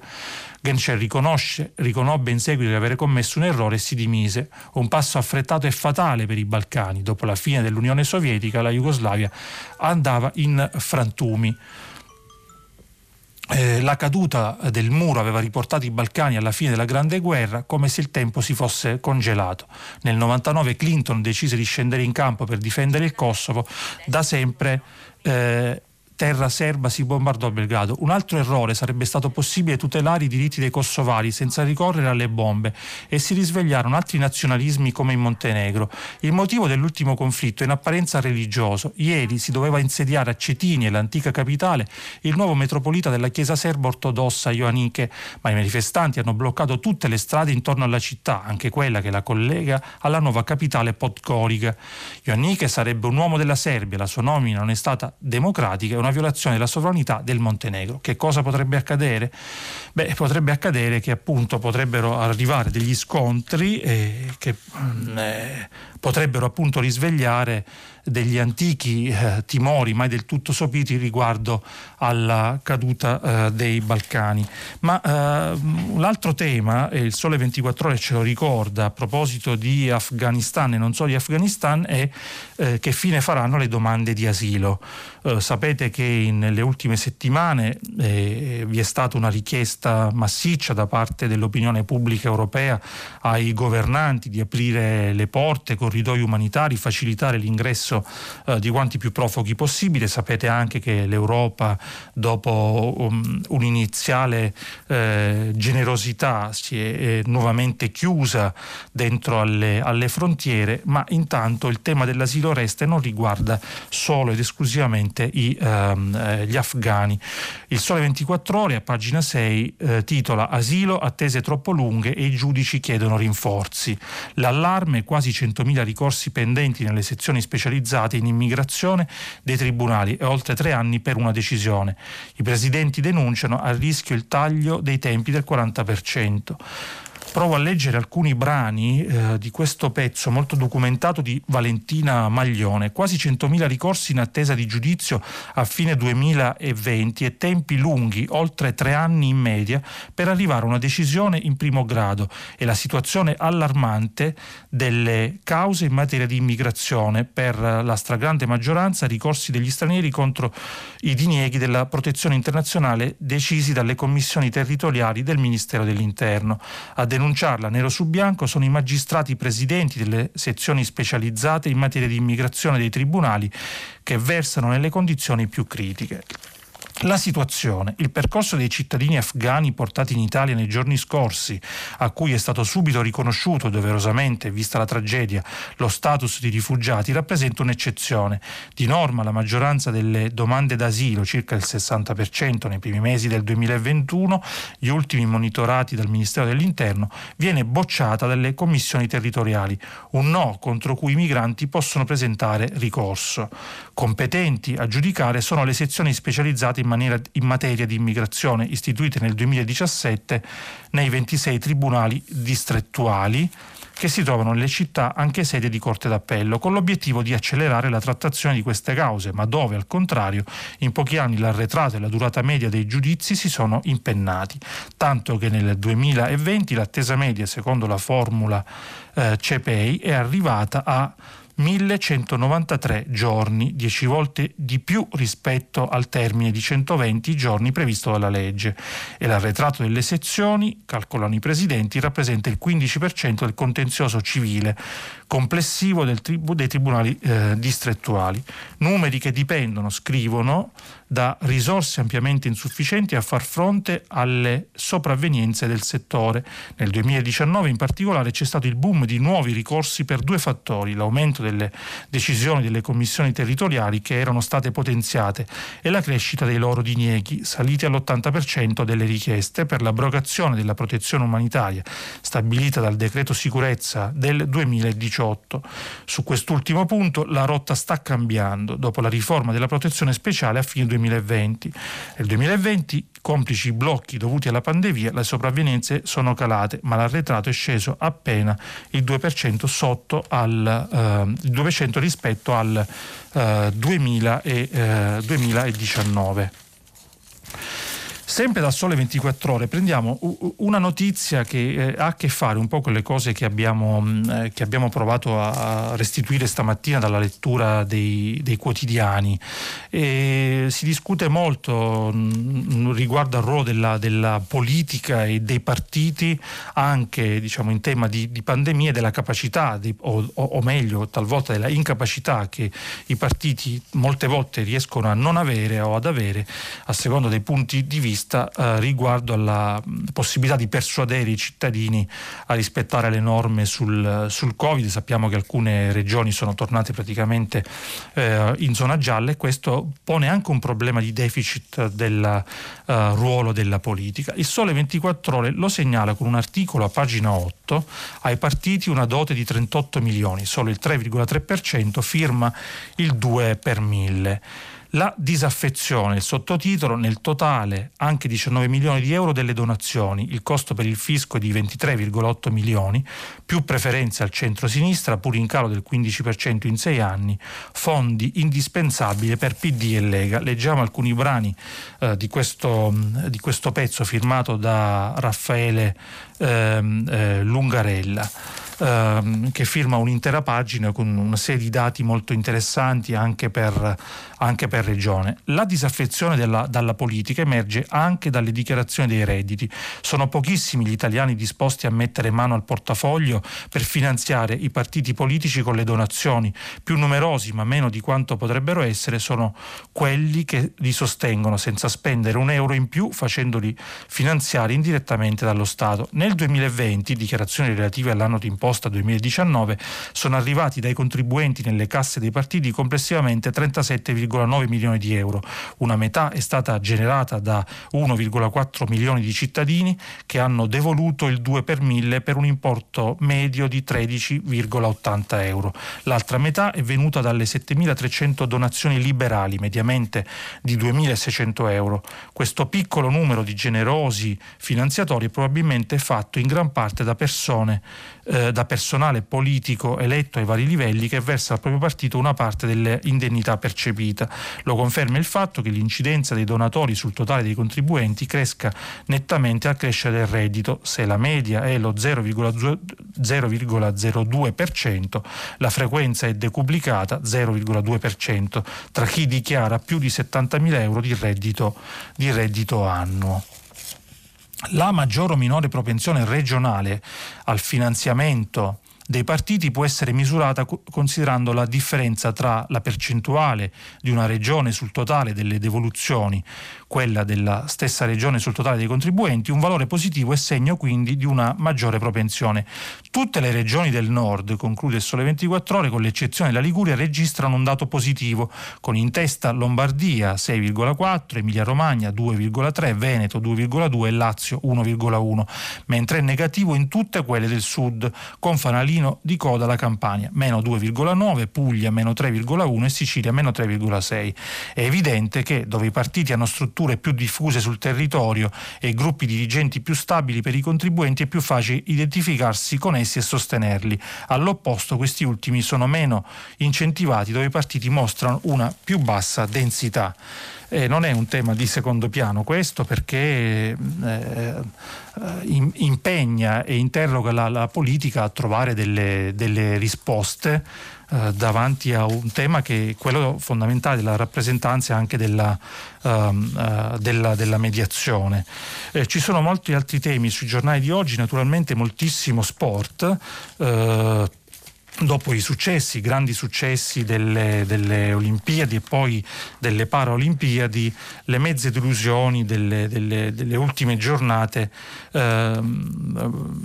Genscher riconobbe in seguito di aver commesso un errore e si dimise. Un passo affrettato e fatale per i Balcani. Dopo la fine dell'Unione Sovietica, la Jugoslavia andava in frantumi. Eh, la caduta del muro aveva riportato i Balcani alla fine della Grande Guerra come se il tempo si fosse congelato. Nel 99 Clinton decise di scendere in campo per difendere il Kosovo, da sempre eh, terra serba si bombardò Belgrado. Un altro errore sarebbe stato possibile tutelare i diritti dei kosovari senza ricorrere alle bombe e si risvegliarono altri nazionalismi come in Montenegro. Il motivo dell'ultimo conflitto è in apparenza religioso. Ieri si doveva insediare a Cetini, l'antica capitale, il nuovo metropolita della chiesa serba ortodossa Ioannike, ma i manifestanti hanno bloccato tutte le strade intorno alla città, anche quella che la collega alla nuova capitale Podgorica. Ioannike sarebbe un uomo della Serbia, la sua nomina non è stata democratica e una violazione della sovranità del Montenegro. Che cosa potrebbe accadere? Beh, potrebbe accadere che appunto potrebbero arrivare degli scontri eh, che mm, eh, potrebbero appunto risvegliare degli antichi eh, timori mai del tutto sopiti riguardo alla caduta eh, dei Balcani. Ma eh, l'altro tema, e il Sole 24 ore ce lo ricorda a proposito di Afghanistan e non solo di Afghanistan, è eh, che fine faranno le domande di asilo. Eh, sapete che nelle ultime settimane eh, vi è stata una richiesta massiccia da parte dell'opinione pubblica europea ai governanti di aprire le porte corridoi umanitari, facilitare l'ingresso eh, di quanti più profughi possibile. Sapete anche che l'Europa, dopo um, un'iniziale eh, generosità, si è eh, nuovamente chiusa dentro alle, alle frontiere, ma intanto il tema dell'asilo resta e non riguarda solo ed esclusivamente i, ehm, eh, gli afghani. Il Sole 24 Ore, a pagina 6, eh, titola Asilo, attese troppo lunghe e i giudici chiedono rinforzi. L'allarme, quasi 100.000 3.000 ricorsi pendenti nelle sezioni specializzate in immigrazione dei tribunali e oltre tre anni per una decisione. I presidenti denunciano a rischio il taglio dei tempi del 40%. Provo a leggere alcuni brani eh, di questo pezzo molto documentato di Valentina Maglione. Quasi 100.000 ricorsi in attesa di giudizio a fine 2020 e tempi lunghi, oltre tre anni in media, per arrivare a una decisione in primo grado e la situazione allarmante delle cause in materia di immigrazione per la stragrande maggioranza ricorsi degli stranieri contro i dinieghi della protezione internazionale decisi dalle commissioni territoriali del Ministero dell'Interno. A denunciarla nero su bianco sono i magistrati presidenti delle sezioni specializzate in materia di immigrazione dei tribunali che versano nelle condizioni più critiche. La situazione, il percorso dei cittadini afghani portati in Italia nei giorni scorsi, a cui è stato subito riconosciuto doverosamente, vista la tragedia, lo status di rifugiati, rappresenta un'eccezione. Di norma la maggioranza delle domande d'asilo, circa il 60% nei primi mesi del 2021, gli ultimi monitorati dal Ministero dell'Interno, viene bocciata dalle commissioni territoriali, un no contro cui i migranti possono presentare ricorso. Competenti a giudicare sono le sezioni specializzate in maniera, in materia di immigrazione istituite nel 2017 nei 26 tribunali distrettuali che si trovano nelle città anche sede di Corte d'Appello, con l'obiettivo di accelerare la trattazione di queste cause, ma dove al contrario in pochi anni l'arretrato e la durata media dei giudizi si sono impennati, tanto che nel 2020 l'attesa media, secondo la formula eh, CEPEI, è arrivata a 1193 giorni, 10 volte di più rispetto al termine di 120 giorni previsto dalla legge. E l'arretrato delle sezioni, calcolano i presidenti, rappresenta il 15% del contenzioso civile complessivo tribu, dei tribunali eh, distrettuali. Numeri che dipendono, scrivono, da risorse ampiamente insufficienti a far fronte alle sopravvenienze del settore. Nel 2019 in particolare c'è stato il boom di nuovi ricorsi per due fattori, l'aumento delle decisioni delle commissioni territoriali che erano state potenziate e la crescita dei loro dinieghi, saliti all'80% delle richieste per l'abrogazione della protezione umanitaria stabilita dal decreto sicurezza del 2018. Su quest'ultimo punto la rotta sta cambiando dopo la riforma della protezione speciale a fine 2020. Nel 2020 complici i blocchi dovuti alla pandemia, le sopravvivenze sono calate, ma l'arretrato è sceso appena il 2% sotto al eh, il 2% rispetto al eh, 2000 e, eh, 2019. Sempre da Sole 24 Ore prendiamo una notizia che eh, ha a che fare un po' con le cose che abbiamo, mm, eh, che abbiamo provato a restituire stamattina dalla lettura dei, dei quotidiani. E si discute molto mm, riguardo al ruolo della, della, politica e dei partiti anche diciamo, in tema di, di pandemia della capacità di, o, o meglio talvolta della incapacità che i partiti molte volte riescono a non avere o ad avere a seconda dei punti di vista vista eh, riguardo alla possibilità di persuadere i cittadini a rispettare le norme sul, sul Covid. Sappiamo che alcune regioni sono tornate praticamente eh, in zona gialla e questo pone anche un problema di deficit del eh, ruolo della politica. Il Sole 24 ore lo segnala con un articolo a pagina 8 ai partiti una dote di 38 milioni, solo il 3,3% firma il 2 per 1000. La disaffezione, il sottotitolo, nel totale anche 19 milioni di euro delle donazioni, il costo per il fisco è di 23,8 milioni, più preferenze al centro-sinistra, pur in calo del 15% in sei anni, fondi indispensabili per PD e Lega. Leggiamo alcuni brani eh, di, questo, di, questo, pezzo firmato da Raffaele ehm, eh, Lungarella ehm, che firma un'intera pagina con una serie di dati molto interessanti anche per, anche per regione. La disaffezione della, dalla politica emerge anche dalle dichiarazioni dei redditi. Sono pochissimi gli italiani disposti a mettere mano al portafoglio per finanziare i partiti politici con le donazioni. Più numerosi, ma meno di quanto potrebbero essere, sono quelli che li sostengono senza spendere un euro in più, facendoli finanziare indirettamente dallo Stato. Nel 2020, dichiarazioni relative all'anno d'imposta imposta 2019 sono arrivati dai contribuenti nelle casse dei partiti complessivamente 37,9 milioni di euro. Una metà è stata generata da 1,4 milioni di cittadini che hanno devoluto il 2 per 1000 per un importo medio di 13,80 euro. L'altra metà è venuta dalle 7.300 donazioni liberali, mediamente di 2.600 euro. Questo piccolo numero di generosi finanziatori è probabilmente fatto in gran parte da persone eh, da personale politico eletto ai vari livelli che versa al proprio partito una parte delle indennità percepite. Lo conferma il fatto che l'incidenza dei donatori sul totale dei contribuenti cresca nettamente al crescere del reddito. Se la media è lo 0,02%, la frequenza è decuplicata 0,2% tra chi dichiara più di 70.000 euro di reddito, di reddito annuo la maggiore o minore propensione regionale al finanziamento dei partiti può essere misurata considerando la differenza tra la percentuale di una regione sul totale delle devoluzioni quella della stessa regione sul totale dei contribuenti, un valore positivo è segno quindi di una maggiore propensione. Tutte le regioni del nord, conclude il Sole 24 ore, con l'eccezione della Liguria, registrano un dato positivo, con in testa Lombardia 6,4, Emilia-Romagna 2,3, Veneto 2,2 e Lazio 1,1, mentre è negativo in tutte quelle del sud, con fanalino di coda la Campania, meno 2,9, Puglia meno 3,1 e Sicilia meno 3,6. È evidente che dove i partiti hanno strutture strutture più diffuse sul territorio e gruppi dirigenti più stabili per i contribuenti è più facile identificarsi con essi e sostenerli. All'opposto questi ultimi sono meno incentivati dove i partiti mostrano una più bassa densità. Eh, non è un tema di secondo piano questo perché eh, impegna e interroga la, la, politica a trovare delle, delle risposte eh, davanti a un tema che è quello fondamentale della rappresentanza e anche della, um, uh, della, della mediazione. Eh, ci sono molti altri temi sui giornali di oggi, naturalmente moltissimo sport. Dopo i successi, i grandi successi delle, delle, Olimpiadi e poi delle Paralimpiadi, le mezze delusioni delle, delle, delle ultime giornate eh,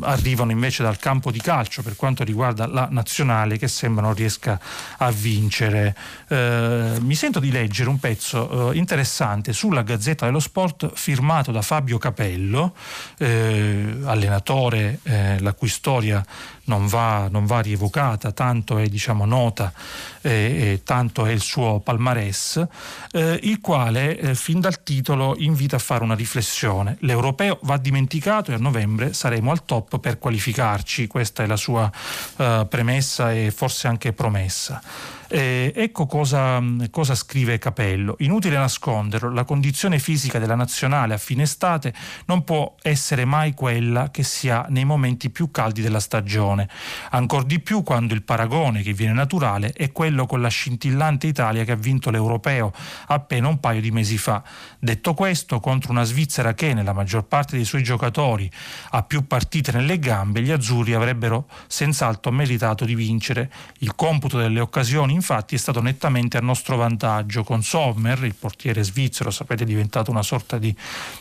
arrivano invece dal campo di calcio per quanto riguarda la nazionale che sembra non riesca a vincere. Eh, mi sento di leggere un pezzo eh, interessante sulla Gazzetta dello Sport firmato da Fabio Capello, eh, allenatore eh, la cui storia non va, non va rievocata, tanto è diciamo, nota e, e tanto è il suo palmarès, eh, il quale eh, fin dal titolo invita a fare una riflessione. L'europeo va dimenticato e a novembre saremo al top per qualificarci, questa è la sua eh, premessa e forse anche promessa. Eh, ecco cosa, cosa, scrive Capello. Inutile nasconderlo, la condizione fisica della nazionale a fine estate non può essere mai quella che si ha nei momenti più caldi della stagione, ancor di più quando il paragone che viene naturale è quello con la scintillante Italia che ha vinto l'Europeo appena un paio di mesi fa. Detto questo, contro una Svizzera che nella maggior parte dei suoi giocatori ha più partite nelle gambe, gli azzurri avrebbero senz'altro meritato di vincere. Il computo delle occasioni infatti è stato nettamente a nostro vantaggio, con Sommer, il portiere svizzero, sapete è diventato una sorta di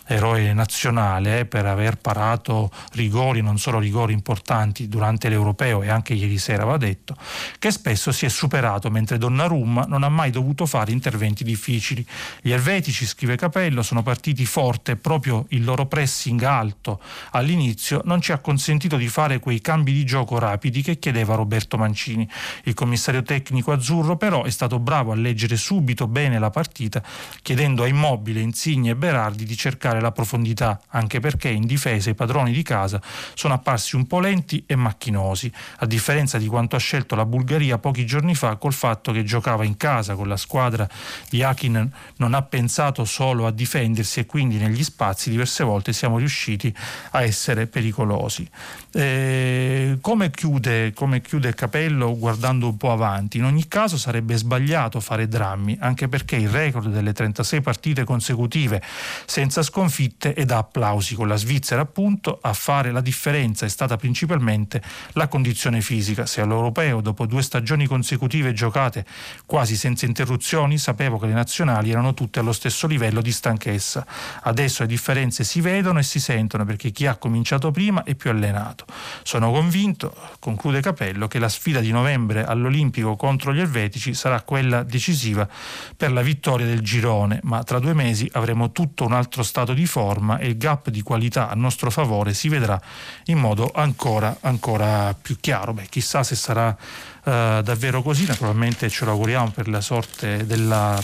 eroe nazionale eh, per aver parato rigori, non solo rigori importanti durante l'Europeo e anche ieri sera va detto, che spesso si è superato mentre Donnarumma non ha mai dovuto fare interventi difficili. Gli elvetici, scrive Capello, sono partiti forte proprio il loro pressing alto all'inizio non ci ha consentito di fare quei cambi di gioco rapidi che chiedeva Roberto Mancini. Il commissario tecnico azzurro azzurro però è stato bravo a leggere subito bene la partita, chiedendo a Immobile, Insigne e Berardi di cercare la profondità, anche perché in difesa i padroni di casa sono apparsi un po' lenti e macchinosi, a differenza di quanto ha scelto la Bulgaria pochi giorni fa col fatto che giocava in casa con la squadra di Akin non ha pensato solo a difendersi e quindi negli spazi diverse volte siamo riusciti a essere pericolosi. Eh, come, chiude, come chiude Capello guardando un po' avanti? In ogni caso sarebbe sbagliato fare drammi, anche perché il record delle 36 partite consecutive senza sconfitte è da applausi con la Svizzera appunto a fare la differenza è stata principalmente la condizione fisica. Se all'europeo dopo due stagioni consecutive giocate quasi senza interruzioni sapevo che le nazionali erano tutte allo stesso livello di stanchezza. Adesso le differenze si vedono e si sentono perché chi ha cominciato prima è più allenato. Sono convinto, conclude Capello, che la sfida di novembre all'Olimpico contro gli elvetici sarà quella decisiva per la vittoria del girone, ma tra due mesi avremo tutto un altro stato di forma e il gap di qualità a nostro favore si vedrà in modo ancora, ancora più chiaro. Beh, chissà se sarà uh, davvero così, naturalmente ce lo auguriamo per la sorte della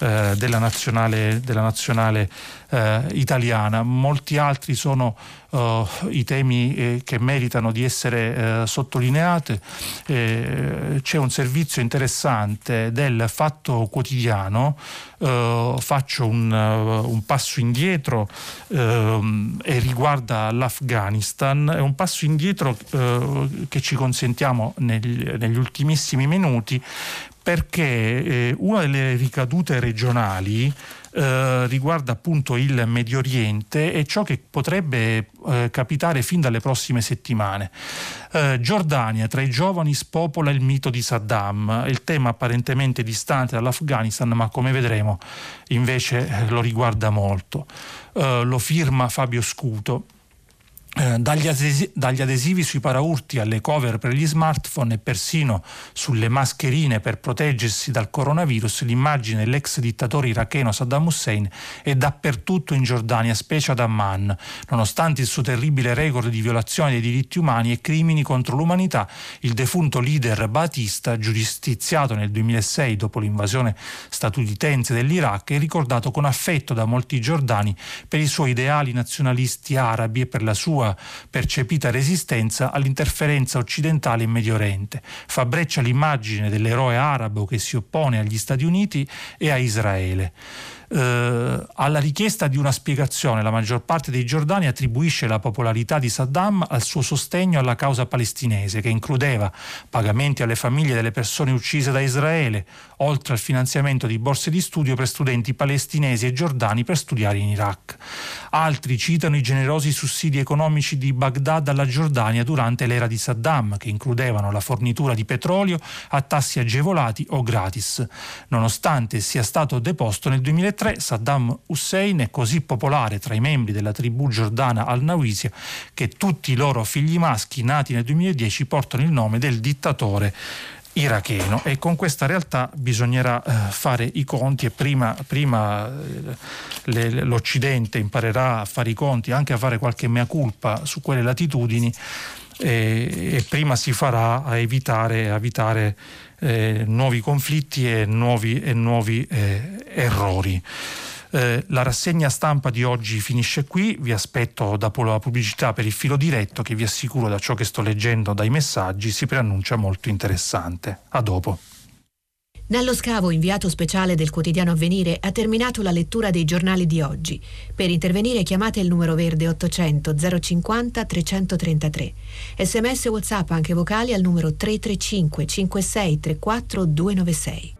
eh, della nazionale, della nazionale eh, italiana. Molti altri sono uh, i temi eh, che meritano di essere eh, sottolineati. Eh, c'è un servizio interessante del Fatto Quotidiano, faccio un, un, passo indietro e riguarda l'Afghanistan, è un passo indietro che ci consentiamo negli, negli ultimissimi minuti perché eh, una delle ricadute regionali eh, riguarda appunto il Medio Oriente e ciò che potrebbe eh, capitare fin dalle prossime settimane. Eh, Giordania tra i giovani spopola il mito di Saddam, il tema apparentemente distante dall'Afghanistan ma come vedremo invece eh, lo riguarda molto. Eh, lo firma Fabio Scuto. Eh, dagli, adesivi, dagli, adesivi sui paraurti alle cover per gli smartphone e persino sulle mascherine per proteggersi dal coronavirus, l'immagine dell'ex dittatore iracheno Saddam Hussein è dappertutto in Giordania, specie ad Amman. Nonostante il suo terribile record di violazione dei diritti umani e crimini contro l'umanità, il defunto leader Batista, giustiziato nel 2006 dopo l'invasione statunitense dell'Iraq, è ricordato con affetto da molti giordani per i suoi ideali nazionalisti arabi e per la sua percepita resistenza all'interferenza occidentale in Medio Oriente. Fa breccia l'immagine dell'eroe arabo che si oppone agli Stati Uniti e a Israele eh, alla richiesta di una spiegazione la maggior parte dei giordani attribuisce la popolarità di Saddam al suo sostegno alla causa palestinese, che includeva pagamenti alle famiglie delle persone uccise da Israele, oltre al finanziamento di borse di studio per studenti palestinesi e giordani per studiare in Iraq. Altri citano i generosi sussidi economici di Baghdad alla Giordania durante l'era di Saddam, che includevano la fornitura di petrolio a tassi agevolati o gratis. Nonostante sia stato deposto nel 2003 2003 Saddam Hussein è così popolare tra i membri della tribù giordana al-Nawisia che tutti i loro figli maschi nati nel 2010 portano il nome del dittatore iracheno. E con questa realtà bisognerà eh, fare i conti e prima, prima eh, le, l'Occidente imparerà a fare i conti, anche a fare qualche mea culpa su quelle latitudini, e, e prima si farà a evitare, a evitare eh, nuovi conflitti e nuovi, e nuovi eh, errori. Eh, la rassegna stampa di oggi finisce qui, vi aspetto dopo la pubblicità per il filo diretto che vi assicuro da ciò che sto leggendo dai messaggi si preannuncia molto interessante. A dopo. Nello scavo inviato speciale del quotidiano Avvenire ha terminato la lettura dei giornali di oggi. Per intervenire chiamate il numero verde 800 050 333. Sms WhatsApp anche vocali al numero 335 56 34 296.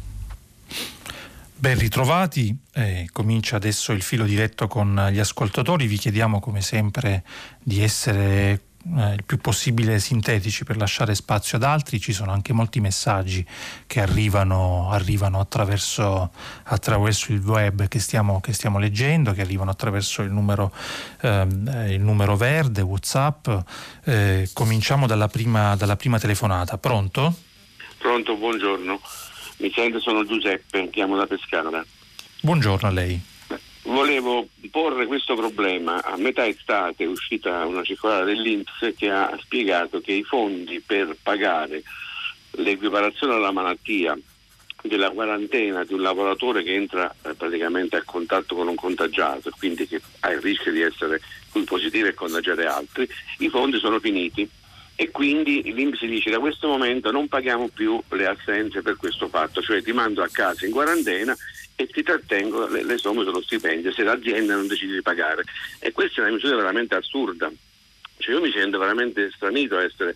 Ben ritrovati, eh, comincia adesso il filo diretto con gli ascoltatori, vi chiediamo come sempre di essere eh, il più possibile sintetici per lasciare spazio ad altri, ci sono anche molti messaggi che arrivano, arrivano attraverso, attraverso, il web che stiamo, che stiamo, leggendo, che arrivano attraverso il numero, eh, il numero verde, Whatsapp. Eh, cominciamo dalla prima, dalla prima telefonata. Pronto? Pronto, buongiorno. Mi sento, sono Giuseppe, chiamo da Pescara. Buongiorno a lei. Volevo porre questo problema. A metà estate è uscita una circolare dell'Inps che ha spiegato che i fondi per pagare l'equiparazione alla malattia della quarantena di un lavoratore che entra eh, praticamente a contatto con un contagiato, quindi che ha il rischio di essere positivo e contagiare altri, i fondi sono finiti e quindi l'Inps dice da questo momento non paghiamo più le assenze per questo fatto, cioè ti mando a casa in quarantena e ti trattengo le, le somme dello stipendio se l'azienda non decide di pagare. E questa è una misura veramente assurda. Cioè io mi sento veramente stranito a essere,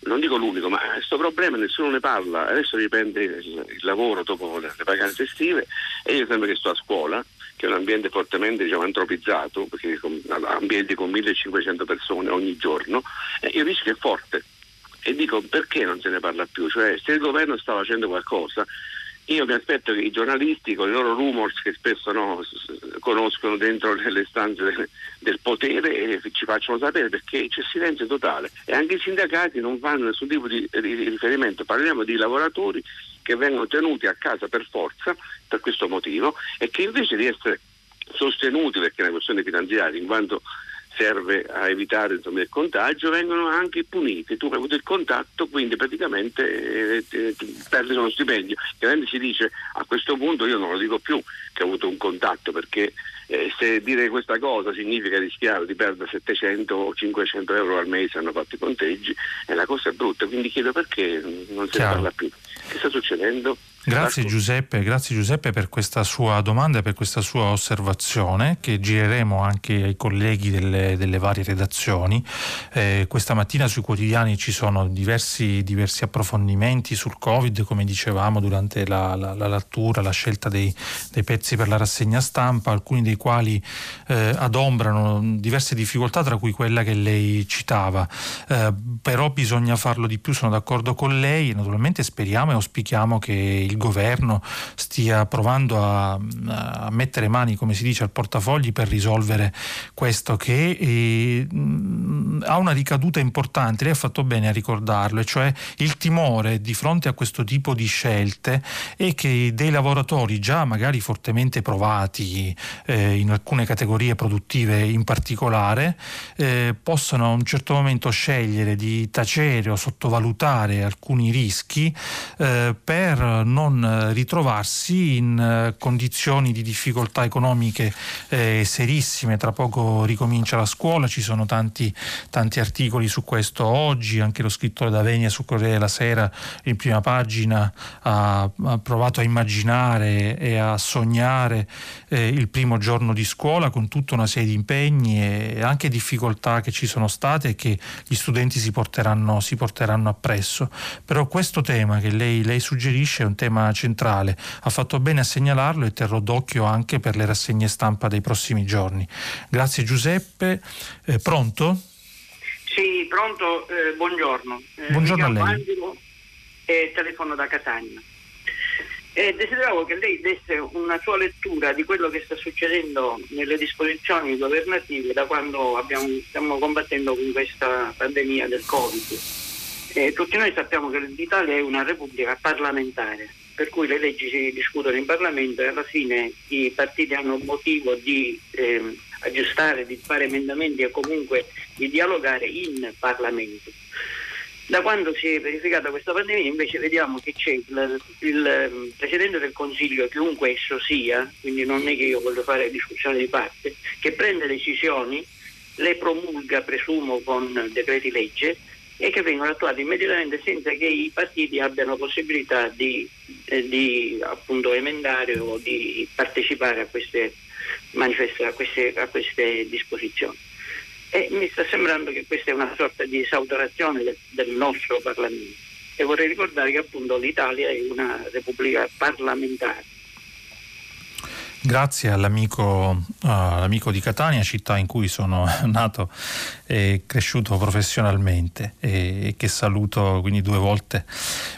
non dico l'unico, ma questo problema nessuno ne parla. Adesso riprende il lavoro dopo le vacanze estive e io sembra che sto a scuola che è un ambiente fortemente diciamo, antropizzato, perché ambienti con 1500 persone ogni giorno, eh, il rischio è forte. E dico perché non se ne parla più? Cioè se il governo sta facendo qualcosa, io mi aspetto che i giornalisti con i loro rumors che spesso no, conoscono dentro le stanze del, del potere ci facciano sapere perché c'è silenzio totale e anche i sindacati non fanno nessun tipo di riferimento. Parliamo di lavoratori che vengono tenuti a casa per forza per questo motivo e che invece di essere sostenuti perché è una questione finanziaria in quanto serve a evitare insomma, il contagio, vengono anche puniti. Tu hai avuto il contatto, quindi praticamente eh, eh, perdi uno stipendio. Chiaramente si dice a questo punto io non lo dico più che ho avuto un contatto perché eh, se dire questa cosa significa rischiare di perdere 700 o 500 euro al mese hanno fatto i conteggi, e la cosa è brutta, quindi chiedo perché non se ne parla più. Che sta succedendo? Grazie Giuseppe, grazie Giuseppe per questa sua domanda e per questa sua osservazione che gireremo anche ai colleghi delle, delle varie redazioni. Eh, questa mattina sui quotidiani ci sono diversi, diversi, approfondimenti sul Covid, come dicevamo durante la, la, la lettura, la scelta dei, dei, pezzi per la rassegna stampa, alcuni dei quali eh, adombrano diverse difficoltà, tra cui quella che lei citava. Eh, però bisogna farlo di più, sono d'accordo con lei naturalmente speriamo e auspichiamo che il il governo stia provando a, a, mettere mani, come si dice, al portafogli per risolvere questo che eh, ha una ricaduta importante, lei ha fatto bene a ricordarlo, e cioè il timore di fronte a questo tipo di scelte è che dei lavoratori già magari fortemente provati eh, in alcune categorie produttive in particolare eh, possano a un certo momento scegliere di tacere o sottovalutare alcuni rischi eh, per non non eh, ritrovarsi in eh, condizioni di difficoltà economiche eh, serissime. Tra poco ricomincia la scuola, ci sono tanti, tanti articoli su questo oggi, anche lo scrittore D'Avenia su Corriere della Sera in prima pagina ha, ha provato a immaginare e a sognare eh, il primo giorno di scuola con tutta una serie di impegni e anche difficoltà che ci sono state e che gli studenti si porteranno, si porteranno appresso. Però questo tema che lei, lei suggerisce è un tema tema centrale. Ha fatto bene a segnalarlo e terrò d'occhio anche per le rassegne stampa dei prossimi giorni. Grazie Giuseppe. Eh, pronto? Sì, pronto, eh, buongiorno. Eh, buongiorno a lei. Angelo e telefono da Catania. Eh, desideravo che lei desse una sua lettura di quello che sta succedendo nelle disposizioni governative da quando abbiamo, stiamo combattendo con questa pandemia del Covid. Eh, tutti noi sappiamo che l'Italia è una repubblica parlamentare, per cui le leggi si discutono in Parlamento e alla fine i partiti hanno motivo di eh, aggiustare, di fare emendamenti e comunque di dialogare in Parlamento. Da quando si è verificata questa pandemia invece vediamo che c'è il, il, ehm, Presidente del Consiglio, chiunque esso sia, quindi non è che io voglio fare discussione di parte, che prende decisioni, le promulga, presumo, con decreti legge e che vengono attuate immediatamente senza che i partiti abbiano possibilità di, eh, di emendare o di partecipare a queste, a queste, a queste disposizioni. E mi sta sembrando che questa è una sorta di esautorazione del, del nostro Parlamento. E vorrei ricordare che appunto l'Italia è una repubblica parlamentare. Grazie all'amico, uh, all'amico, di Catania, città in cui sono nato e cresciuto professionalmente e, che saluto quindi due volte.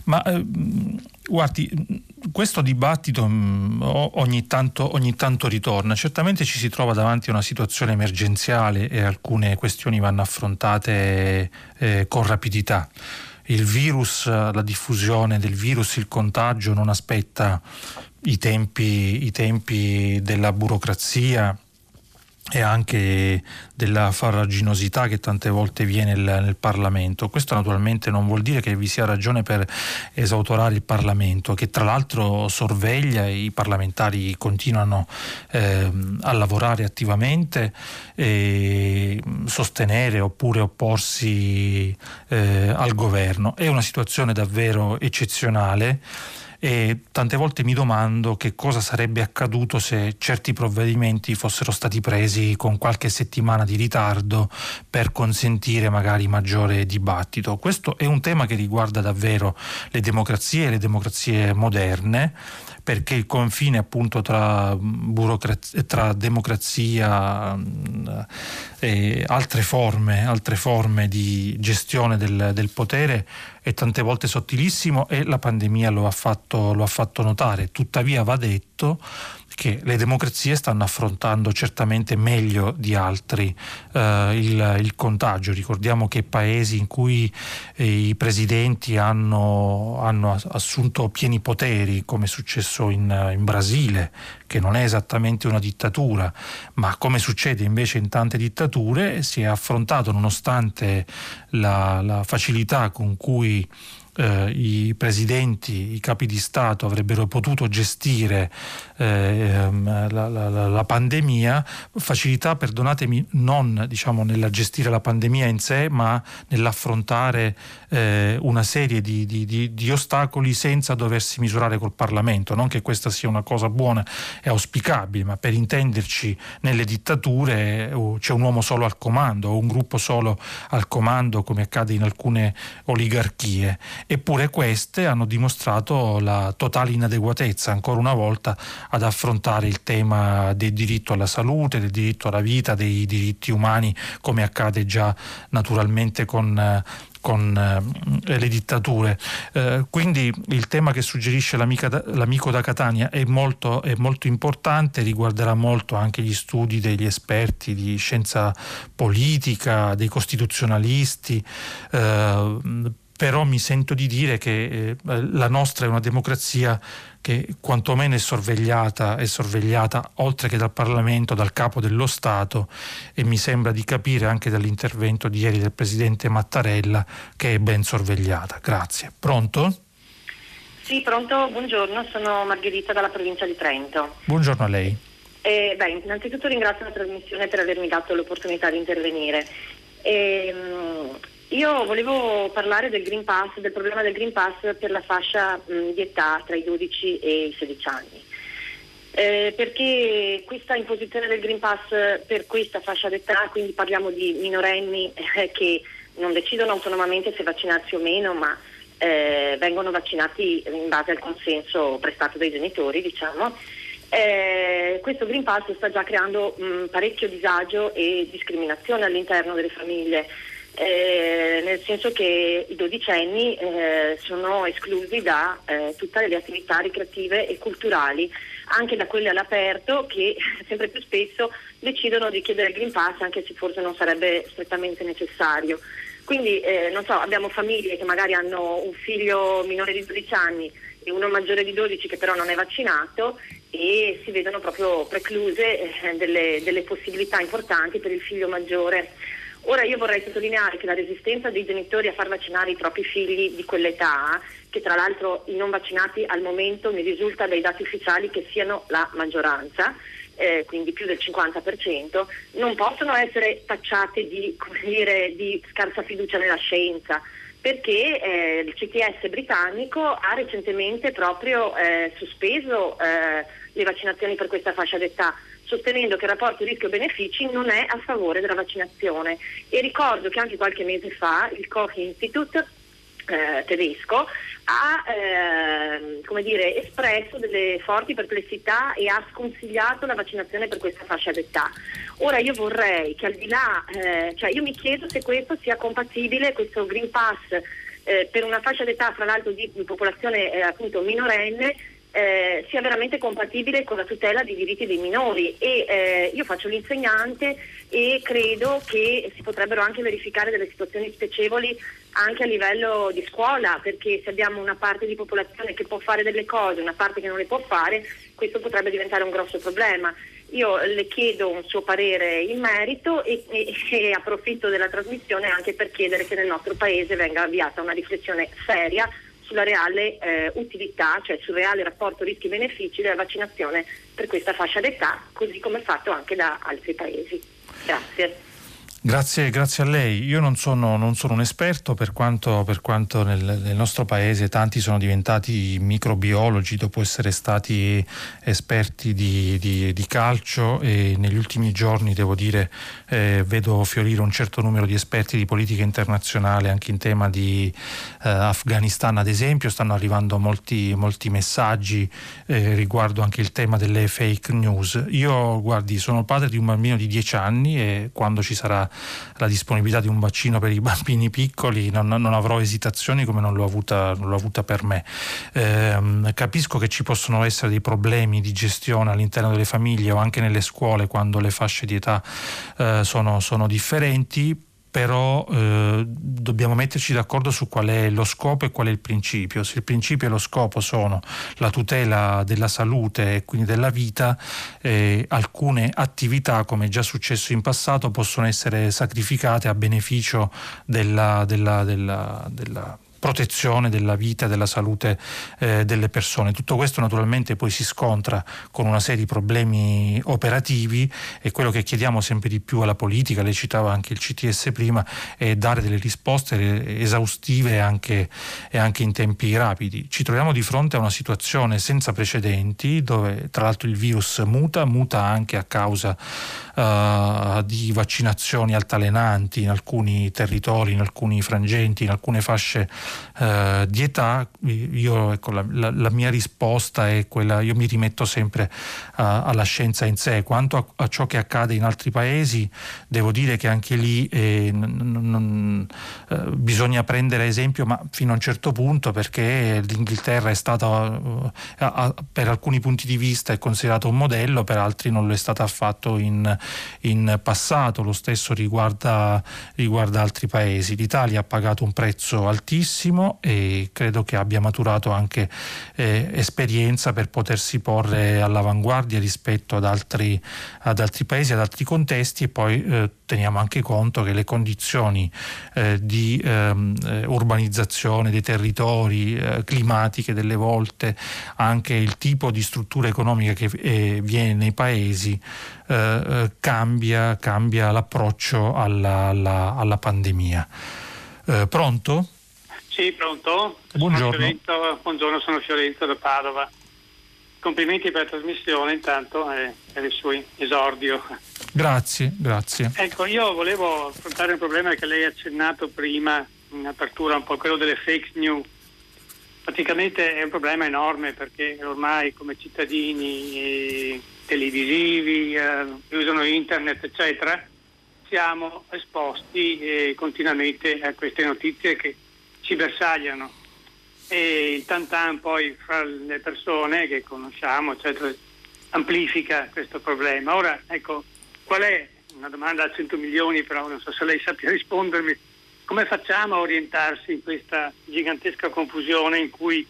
Ma eh, guardi, questo dibattito mm, ogni tanto, ogni tanto, ritorna. Certamente ci si trova davanti a una situazione emergenziale e alcune questioni vanno affrontate eh, con rapidità. Il virus, la diffusione del virus, il contagio non aspetta i tempi, i tempi della burocrazia e anche della farraginosità che tante volte viene nel, nel, Parlamento. Questo naturalmente non vuol dire che vi sia ragione per esautorare il Parlamento, che tra l'altro sorveglia i parlamentari continuano eh, a lavorare attivamente e sostenere oppure opporsi eh, al governo. È una situazione davvero eccezionale e tante volte mi domando che cosa sarebbe accaduto se certi provvedimenti fossero stati presi con qualche settimana di ritardo per consentire magari maggiore dibattito. Questo è un tema che riguarda davvero le democrazie, le democrazie moderne perché il confine appunto tra, tra democrazia mm, e altre forme, altre forme di gestione del, del, potere è tante volte sottilissimo e la pandemia lo ha fatto, lo ha fatto notare. Tuttavia va detto che le democrazie stanno affrontando certamente meglio di altri eh, il, il, contagio. Ricordiamo che paesi in cui eh, i presidenti hanno, hanno, assunto pieni poteri, come è successo in, in Brasile, che non è esattamente una dittatura, ma come succede invece in tante dittature, si è affrontato nonostante la, la facilità con cui eh, i presidenti, i capi di Stato avrebbero potuto gestire eh, ehm, la, la, la, pandemia, facilità, perdonatemi, non diciamo, nella gestire la pandemia in sé, ma nell'affrontare eh, una serie di, di, di, di, ostacoli senza doversi misurare col Parlamento. Non che questa sia una cosa buona e auspicabile, ma per intenderci nelle dittature uh, c'è un uomo solo al comando o un gruppo solo al comando, come accade in alcune oligarchie eppure queste hanno dimostrato la totale inadeguatezza ancora una volta ad affrontare il tema del diritto alla salute, del diritto alla vita, dei diritti umani, come accade già naturalmente con con eh, le dittature. Eh, quindi il tema che suggerisce l'amico da Catania è molto, è molto, importante, riguarderà molto anche gli studi degli esperti di scienza politica, dei costituzionalisti. Eh, però mi sento di dire che eh, la nostra è una democrazia che quantomeno è sorvegliata, è sorvegliata oltre che dal Parlamento, dal capo dello Stato e mi sembra di capire anche dall'intervento di ieri del Presidente Mattarella che è ben sorvegliata. Grazie. Pronto? Sì, pronto, buongiorno, sono Margherita dalla provincia di Trento. Buongiorno a lei. Eh, beh, innanzitutto ringrazio la trasmissione per avermi dato l'opportunità di intervenire. Eh, io volevo parlare del Green Pass, del problema del Green Pass per la fascia mh, di età tra i 12 e i 16 anni. Eh, perché questa imposizione del Green Pass per questa fascia d'età, quindi parliamo di minorenni eh, che non decidono autonomamente se vaccinarsi o meno, ma eh, vengono vaccinati in base al consenso prestato dai genitori, diciamo. Eh, questo Green Pass sta già creando mh, parecchio disagio e discriminazione all'interno delle famiglie eh, nel senso che i dodicenni eh, sono esclusi da eh, tutte le attività ricreative e culturali, anche da quelle all'aperto che sempre più spesso decidono di chiedere il Green Pass anche se forse non sarebbe strettamente necessario. Quindi eh, so, abbiamo famiglie che magari hanno un figlio minore di 12 anni e uno maggiore di 12 che però non è vaccinato e si vedono proprio precluse eh, delle, delle possibilità importanti per il figlio maggiore. Ora io vorrei sottolineare che la resistenza dei genitori a far vaccinare i propri figli di quell'età, che tra l'altro i non vaccinati al momento mi risulta dai dati ufficiali che siano la maggioranza, eh, quindi più del 50%, non possono essere tacciate di, dire, di scarsa fiducia nella scienza perché eh, il CTS britannico ha recentemente proprio eh, sospeso eh, le vaccinazioni per questa fascia d'età sostenendo che il rapporto rischio-benefici non è a favore della vaccinazione. E ricordo che anche qualche mese fa il Koch Institute eh, tedesco ha eh, dire, espresso delle forti perplessità e ha sconsigliato la vaccinazione per questa fascia d'età. Ora io vorrei che al di là, eh, cioè io mi chiedo se questo sia compatibile, questo Green Pass eh, per una fascia d'età fra l'altro di popolazione eh, appunto minorenne eh, sia veramente compatibile con la tutela dei diritti dei minori e eh, io faccio l'insegnante e credo che si potrebbero anche verificare delle situazioni spiacevoli anche a livello di scuola perché se abbiamo una parte di popolazione che può fare delle cose una parte che non le può fare questo potrebbe diventare un grosso problema. Io le chiedo un suo parere in merito e, e, e approfitto della trasmissione anche per chiedere che nel nostro Paese venga avviata una riflessione seria sulla reale eh, utilità, cioè sul reale rapporto rischi-benefici della vaccinazione per questa fascia d'età, così come fatto anche da altri paesi. Grazie. Grazie, grazie, a lei. Io non sono, non sono un esperto per quanto, per quanto nel, nel, nostro paese tanti sono diventati microbiologi dopo essere stati esperti di, di, di calcio e negli ultimi giorni devo dire eh, vedo fiorire un certo numero di esperti di politica internazionale anche in tema di eh, Afghanistan ad esempio. Stanno arrivando molti, molti messaggi eh, riguardo anche il tema delle fake news. Io guardi sono padre di un bambino di 10 anni e quando ci sarà la disponibilità di un vaccino per i bambini piccoli non, non avrò esitazioni come non l'ho avuta, non l'ho avuta per me. Eh, capisco che ci possono essere dei problemi di gestione all'interno delle famiglie o anche nelle scuole quando le fasce di età eh, sono, sono differenti, però eh, dobbiamo metterci d'accordo su qual è lo scopo e qual è il principio. Se il principio e lo scopo sono la tutela della salute e quindi della vita, eh, alcune attività, come è già successo in passato, possono essere sacrificate a beneficio della, della, della, della protezione della vita e della salute eh, delle persone. Tutto questo naturalmente poi si scontra con una serie di problemi operativi e quello che chiediamo sempre di più alla politica, lei citava anche il CTS prima, è dare delle risposte esaustive anche, e anche in tempi rapidi. Ci troviamo di fronte a una situazione senza precedenti dove tra l'altro il virus muta, muta anche a causa uh, di vaccinazioni altalenanti in alcuni territori, in alcuni frangenti, in alcune fasce uh, di età. Io, ecco, la, la, la, mia risposta è quella, io mi rimetto sempre uh, alla scienza in sé. Quanto a, a, ciò che accade in altri paesi, devo dire che anche lì eh, non, non, eh, bisogna prendere esempio, ma fino a un certo punto, perché l'Inghilterra è stata, per alcuni punti di vista, è considerato un modello, per altri non lo è stato affatto in, in passato, lo stesso riguarda, riguarda altri paesi. L'Italia ha pagato un prezzo altissimo e credo che abbia maturato anche eh, esperienza per potersi porre all'avanguardia rispetto ad altri, ad altri paesi, ad altri contesti e poi eh, teniamo anche conto che le condizioni eh, di ehm, eh, urbanizzazione dei territori, eh, climatiche delle volte, anche il tipo di struttura economica che eh, viene nei paesi eh, eh, cambia, cambia, l'approccio alla, alla, alla pandemia. pronto? Sì, pronto. Buongiorno. Sono buongiorno, sono Fiorenzo da Padova. Complimenti per la trasmissione intanto e per il suo esordio. Grazie, grazie. Ecco, io volevo affrontare un problema che lei ha accennato prima in apertura, un po' quello delle fake news. Praticamente è un problema enorme perché ormai come cittadini eh, televisivi, eh, usano internet, eccetera, siamo esposti eh, continuamente a queste notizie che ci bersagliano e il tantan poi fra le persone che conosciamo eccetera, amplifica questo problema. Ora, ecco, qual è, una domanda a 100 milioni però non so se lei sappia rispondermi, come facciamo a orientarsi in questa gigantesca confusione in cui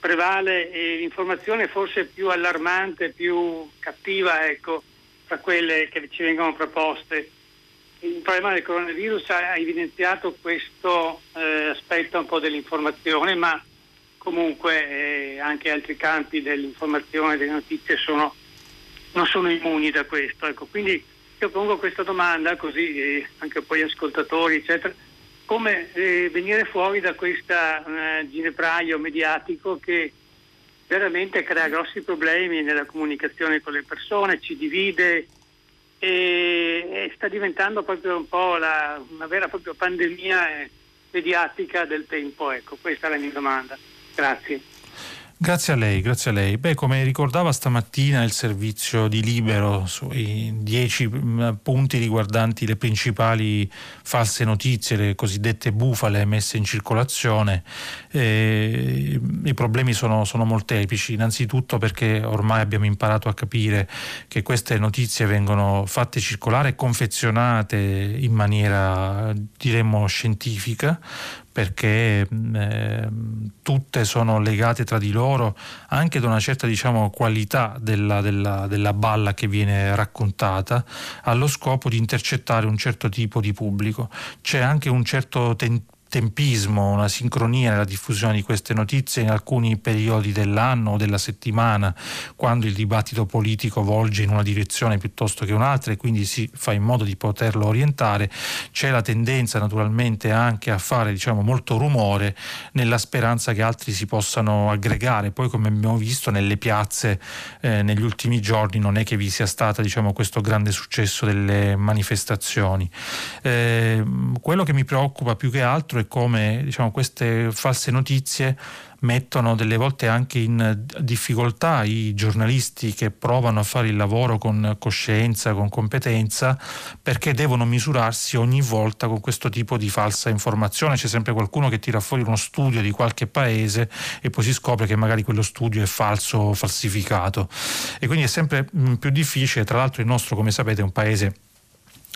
prevale l'informazione forse più allarmante, più cattiva, ecco, tra quelle che ci vengono proposte. Il problema del coronavirus ha evidenziato questo eh, aspetto un po' dell'informazione, ma comunque eh, anche altri campi dell'informazione delle notizie sono, non sono immuni da questo. Ecco, quindi io pongo questa domanda così eh, anche poi ascoltatori, eccetera, come eh, venire fuori da questo eh, ginepraio mediatico che veramente crea grossi problemi nella comunicazione con le persone, ci divide e, sta diventando proprio un po' la, una vera e propria pandemia eh, mediatica del tempo. Ecco, questa è la mia domanda. Grazie. Grazie a lei, grazie a lei. Beh, come ricordava stamattina il servizio di Libero sui dieci mm, punti riguardanti le principali false notizie, le cosiddette bufale messe in circolazione, eh, i problemi sono, sono molteplici. Innanzitutto perché ormai abbiamo imparato a capire che queste notizie vengono fatte circolare e confezionate in maniera, diremmo, scientifica, perché eh, tutte sono legate tra di loro anche da una certa diciamo, qualità della, della, della, balla che viene raccontata allo scopo di intercettare un certo tipo di pubblico. C'è anche un certo tentativo tempismo, una sincronia nella diffusione di queste notizie in alcuni periodi dell'anno o della settimana, quando il dibattito politico volge in una direzione piuttosto che un'altra e quindi si fa in modo di poterlo orientare, c'è la tendenza naturalmente anche a fare diciamo, molto rumore nella speranza che altri si possano aggregare. Poi come abbiamo visto nelle piazze eh, negli ultimi giorni non è che vi sia stato diciamo, questo grande successo delle manifestazioni. Eh, quello che mi preoccupa più che altro e come diciamo, queste false notizie mettono delle volte anche in difficoltà i giornalisti che provano a fare il lavoro con coscienza, con competenza, perché devono misurarsi ogni volta con questo tipo di falsa informazione. C'è sempre qualcuno che tira fuori uno studio di qualche paese e poi si scopre che magari quello studio è falso o falsificato. E quindi è sempre mm, più difficile, tra l'altro il nostro, come sapete, è un paese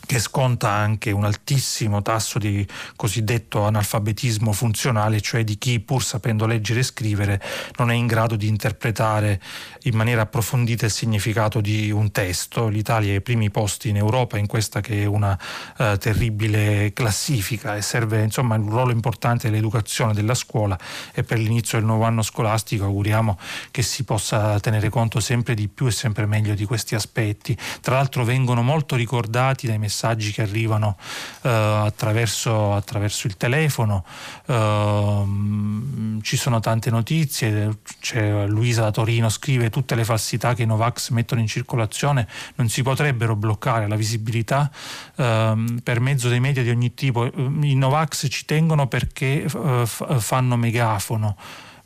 che sconta anche un altissimo tasso di cosiddetto analfabetismo funzionale, cioè di chi pur sapendo leggere e scrivere non è in grado di interpretare in maniera approfondita il significato di un testo. L'Italia è ai primi posti in Europa in questa che è una uh, terribile classifica e serve insomma un ruolo importante dell'educazione della scuola e per l'inizio del nuovo anno scolastico auguriamo che si possa tenere conto sempre di più e sempre meglio di questi aspetti. Tra l'altro vengono molto ricordati dai messaggi messaggi che arrivano eh, attraverso, attraverso, il telefono, eh, ci sono tante notizie, c'è Luisa da Torino scrive tutte le falsità che i Novax mettono in circolazione non si potrebbero bloccare la visibilità eh, per mezzo dei media di ogni tipo. I Novax ci tengono perché eh, fanno megafono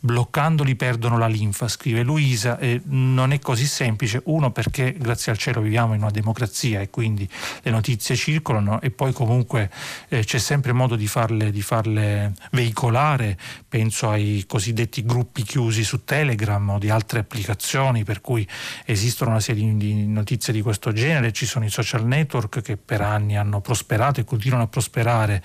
bloccandoli perdono la linfa, scrive Luisa, e non è così semplice, uno perché grazie al cielo viviamo in una democrazia e quindi le notizie circolano e poi comunque eh, c'è sempre modo di farle, di farle, veicolare, penso ai cosiddetti gruppi chiusi su Telegram o di altre applicazioni per cui esistono una serie di notizie di questo genere, ci sono i social network che per anni hanno prosperato e continuano a prosperare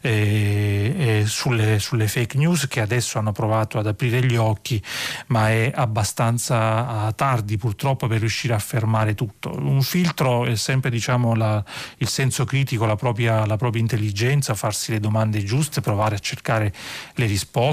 eh, eh, sulle, sulle fake news che adesso hanno provato ad aprire gli occhi, ma è abbastanza tardi purtroppo per riuscire a fermare tutto. Un filtro è sempre diciamo, la, il senso critico, la propria, la propria intelligenza, farsi le domande giuste, provare a cercare le risposte,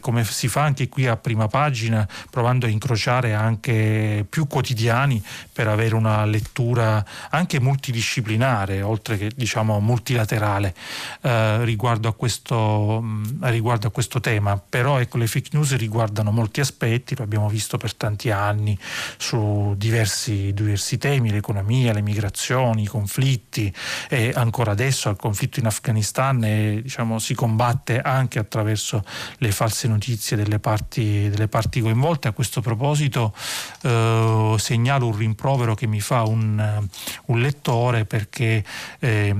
come si fa anche qui a prima pagina, provando a incrociare anche più quotidiani per avere una lettura anche multidisciplinare, oltre che diciamo multilaterale, eh, riguardo, a questo, riguardo a questo tema. Però ecco, le fake fake news riguardano molti aspetti, lo abbiamo visto per tanti anni su diversi, diversi temi, l'economia, le migrazioni, i conflitti e ancora adesso al conflitto in Afghanistan e, diciamo, si combatte anche attraverso le false notizie delle parti, delle parti coinvolte. A questo proposito eh, segnalo un rimprovero che mi fa un, un lettore perché eh,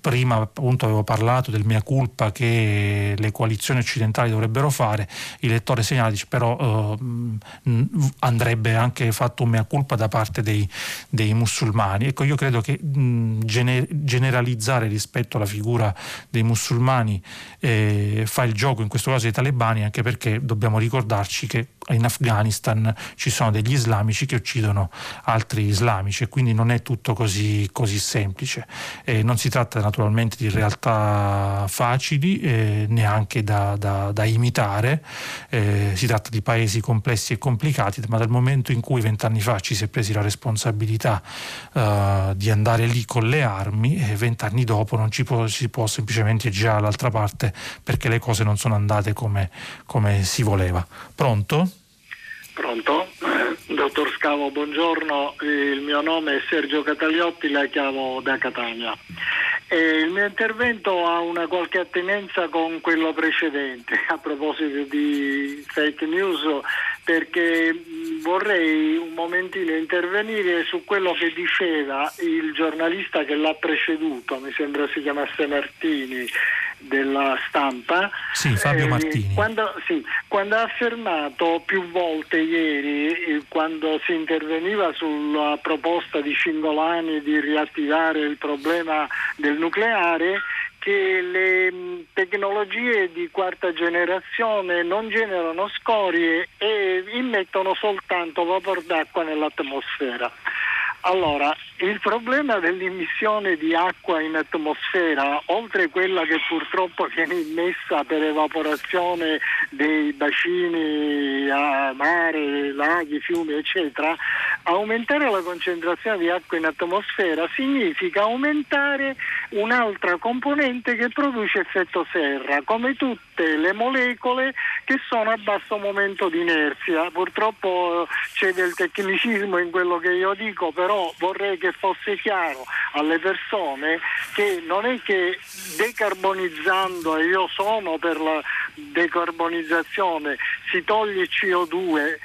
prima appunto avevo parlato del mea culpa che le coalizioni occidentali dovrebbero fare, il lettore segnala dice però eh, andrebbe anche fatto un mea culpa da parte dei, dei musulmani. Ecco, io credo che mh, gener- generalizzare rispetto alla figura dei musulmani eh, fa il gioco in questo caso dei talebani anche perché dobbiamo ricordarci che in Afghanistan ci sono degli islamici che uccidono altri islamici e quindi non è tutto così, così semplice. Eh, non si tratta naturalmente di realtà facili, eh, neanche da, da, da imitare, eh, si tratta di paesi complessi e complicati, ma dal momento in cui vent'anni fa ci si è presi la responsabilità eh, di andare lì con le armi, vent'anni dopo non ci può, si può semplicemente girare all'altra parte perché le cose non sono andate come, come si voleva. Pronto? Pronto? Eh, dottor Scavo, buongiorno, il mio nome è Sergio Cataliotti, la chiamo da Catania. E il mio intervento ha una qualche attinenza con quello precedente a proposito di fake news perché vorrei un momentino intervenire su quello che diceva il giornalista che l'ha preceduto, mi sembra si chiamasse Martini, della stampa. Sì, Fabio eh, Martini. Quando, sì, quando, ha affermato più volte ieri, eh, quando si interveniva sulla proposta di Cingolani di riattivare il problema del nucleare, che le mm, tecnologie di quarta generazione non generano scorie e immettono soltanto vapor d'acqua nell'atmosfera. Allora, il problema dell'immissione di acqua in atmosfera, oltre quella che purtroppo viene immessa per evaporazione dei bacini a mare, laghi, fiumi, eccetera, aumentare la concentrazione di acqua in atmosfera significa aumentare un'altra componente che produce effetto serra, come tutte le molecole che sono a basso momento di inerzia. Purtroppo c'è del tecnicismo in quello che io dico, però vorrei che fosse chiaro alle persone che non è che decarbonizzando, e io sono per la decarbonizzazizione, si toglie CO2,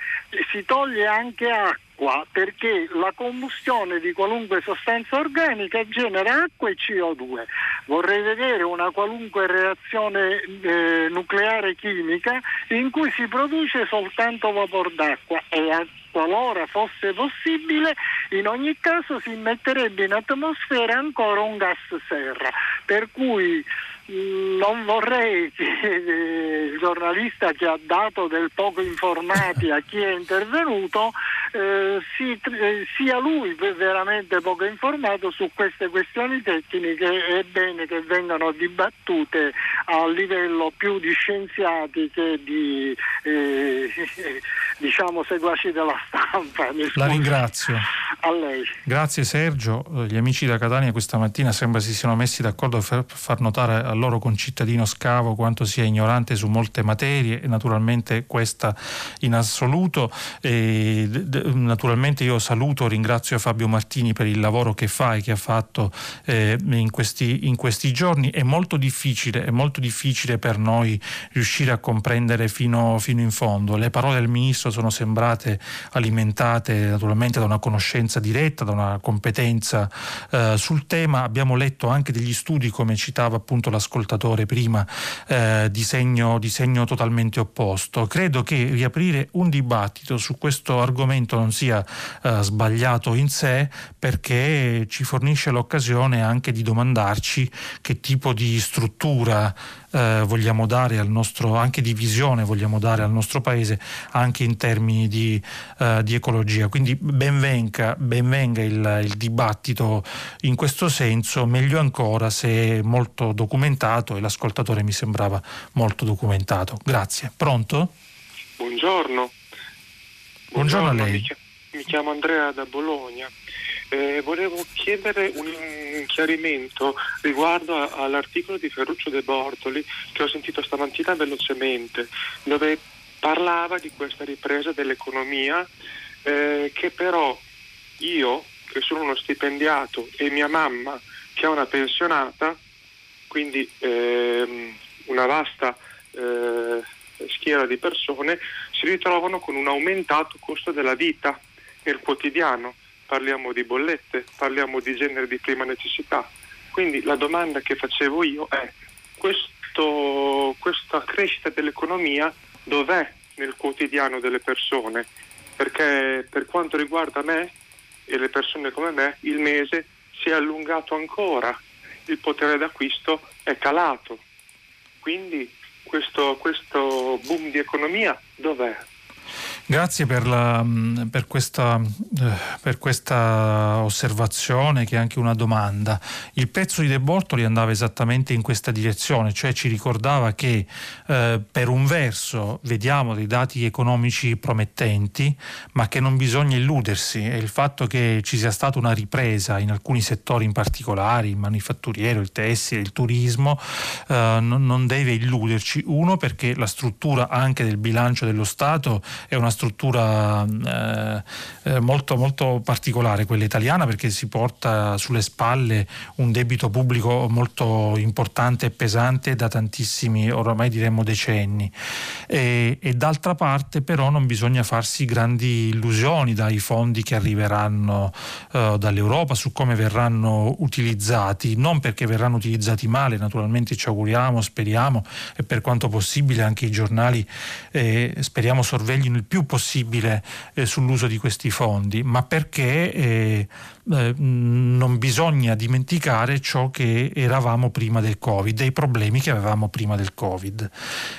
si toglie anche acqua acqua perché la combustione di qualunque sostanza organica genera acqua e CO2. Vorrei vedere una qualunque reazione eh, nucleare chimica in cui si produce soltanto vapor d'acqua e a, qualora fosse possibile in ogni caso si metterebbe in atmosfera ancora un gas serra. Per cui non vorrei che eh, il giornalista che ha dato del poco informati a chi è intervenuto eh, eh, sia lui veramente poco informato su queste questioni tecniche è bene che vengano dibattute a livello più di scienziati che di eh, diciamo seguaci della stampa. La ringrazio. A lei. Grazie Sergio. Gli amici da Catania questa mattina sembra si siano messi d'accordo per far notare al loro concittadino scavo quanto sia ignorante su molte materie e naturalmente questa in assoluto. E, naturalmente io saluto, ringrazio Fabio Martini per il lavoro che fa e che ha fatto eh, in, questi, in, questi, giorni. È molto difficile, è molto difficile per noi riuscire a comprendere fino, fino in fondo. Le parole del Ministro sono sembrate alimentate naturalmente da una conoscenza diretta, da una competenza eh, sul tema. Abbiamo letto anche degli studi, come citava appunto l'ascoltatore prima, eh, di, segno, di segno totalmente opposto. Credo che riaprire un dibattito su questo argomento non sia eh, sbagliato in sé perché ci fornisce l'occasione anche di domandarci che tipo di struttura eh, vogliamo dare al nostro, anche di visione vogliamo dare al nostro paese anche in termini di, eh, di ecologia. Quindi benvenga, benvenga il, il, dibattito in questo senso, meglio ancora se è molto documentato e l'ascoltatore mi sembrava molto documentato. Grazie. Pronto? Buongiorno. Buongiorno, Buongiorno a lei. Mi chiamo Andrea da Bologna. Eh, volevo chiedere un chiarimento riguardo a, all'articolo di Ferruccio De Bortoli che ho sentito stamattina velocemente, dove parlava di questa ripresa dell'economia eh, che però io, che sono uno stipendiato, e mia mamma, che è una pensionata, quindi ehm, una vasta eh, schiera di persone, si ritrovano con un aumentato costo della vita nel quotidiano. Parliamo di bollette, parliamo di genere di prima necessità. Quindi la domanda che facevo io è questo, questa crescita dell'economia dov'è nel quotidiano delle persone? Perché per quanto riguarda me e le persone come me, il mese si è allungato ancora, il potere d'acquisto è calato. Quindi questo, questo boom di economia dov'è? Grazie per, la, per, questa, eh, per, questa, osservazione che è anche una domanda. Il pezzo di De Bortoli andava esattamente in questa direzione, cioè ci ricordava che eh, per un verso vediamo dei dati economici promettenti, ma che non bisogna illudersi e il fatto che ci sia stata una ripresa in alcuni settori in particolare, il manifatturiero, il tessile, il turismo, eh, non, non deve illuderci. Uno perché la struttura anche del bilancio dello Stato è una struttura eh, eh, molto, molto particolare, quella italiana, perché si porta sulle spalle un debito pubblico molto importante e pesante da tantissimi, oramai diremmo decenni. E, e d'altra parte però non bisogna farsi grandi illusioni dai fondi che arriveranno eh, dall'Europa su come verranno utilizzati, non perché verranno utilizzati male, naturalmente ci auguriamo, speriamo e per quanto possibile anche i giornali eh, speriamo sorveglino il più possibile eh, sull'uso di questi fondi, ma perché eh, eh, non bisogna dimenticare ciò che eravamo prima del Covid e i problemi che avevamo prima del Covid.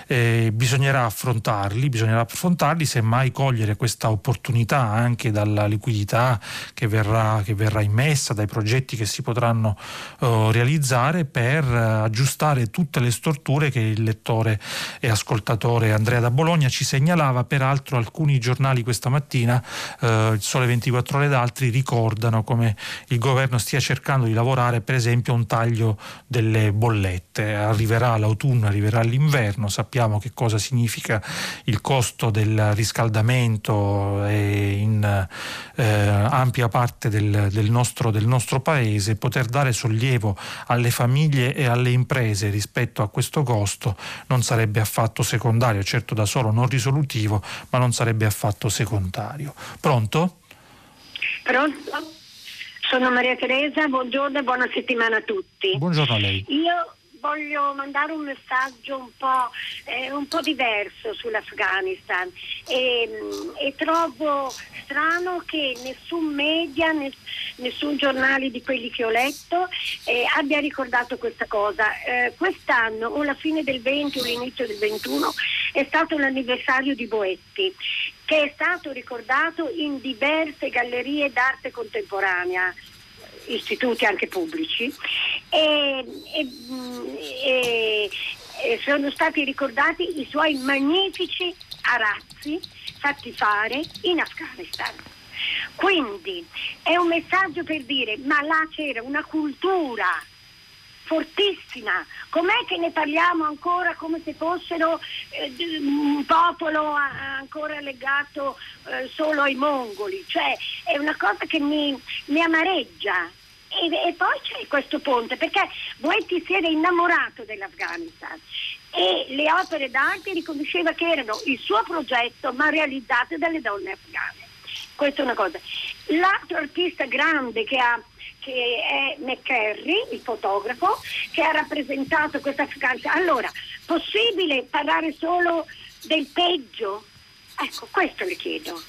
Eh, bisognerà affrontarli, bisognerà affrontarli, semmai cogliere questa opportunità anche dalla liquidità che verrà, che verrà immessa, dai progetti che si potranno uh, realizzare per aggiustare tutte le storture che il lettore e ascoltatore Andrea da Bologna ci segnalava, peraltro alcuni giornali questa mattina, uh, il Sole 24 ore ed altri, ricordano come come il governo stia cercando di lavorare per esempio a un taglio delle bollette. Arriverà l'autunno, arriverà l'inverno, sappiamo che cosa significa il costo del riscaldamento in eh, ampia parte del, del, nostro, del nostro paese, poter dare sollievo alle famiglie e alle imprese rispetto a questo costo non sarebbe affatto secondario, certo da solo non risolutivo, ma non sarebbe affatto secondario. Pronto? Pronto? Sono Maria Teresa, buongiorno e buona settimana a tutti. Buongiorno a lei. Io voglio mandare un messaggio un po', eh, un po diverso sull'Afghanistan e, e, trovo strano che nessun media, nessun giornale di quelli che ho letto eh, abbia ricordato questa cosa. Eh, quest'anno o la fine del 20 o l'inizio del 21 è stato l'anniversario di Boetti che è stato ricordato in diverse gallerie d'arte contemporanea istituti anche pubblici e, e, e, e, sono stati ricordati i suoi magnifici arazzi fatti fare in Afghanistan. Quindi è un messaggio per dire ma là c'era una cultura fortissima. Com'è che ne parliamo ancora come se fossero eh, un popolo ancora legato eh, solo ai mongoli? Cioè è una cosa che mi, mi amareggia. E, e, poi c'è questo ponte, perché Boetti si era innamorato dell'Afghanistan e le opere d'arte riconosceva che erano il suo progetto ma realizzate dalle donne afghane. Questa è una cosa. L'altro artista grande che ha che è McCarry, il fotografo, che ha rappresentato questa Afghanistan. Allora, possibile parlare solo del peggio? Ecco, questo le chiedo.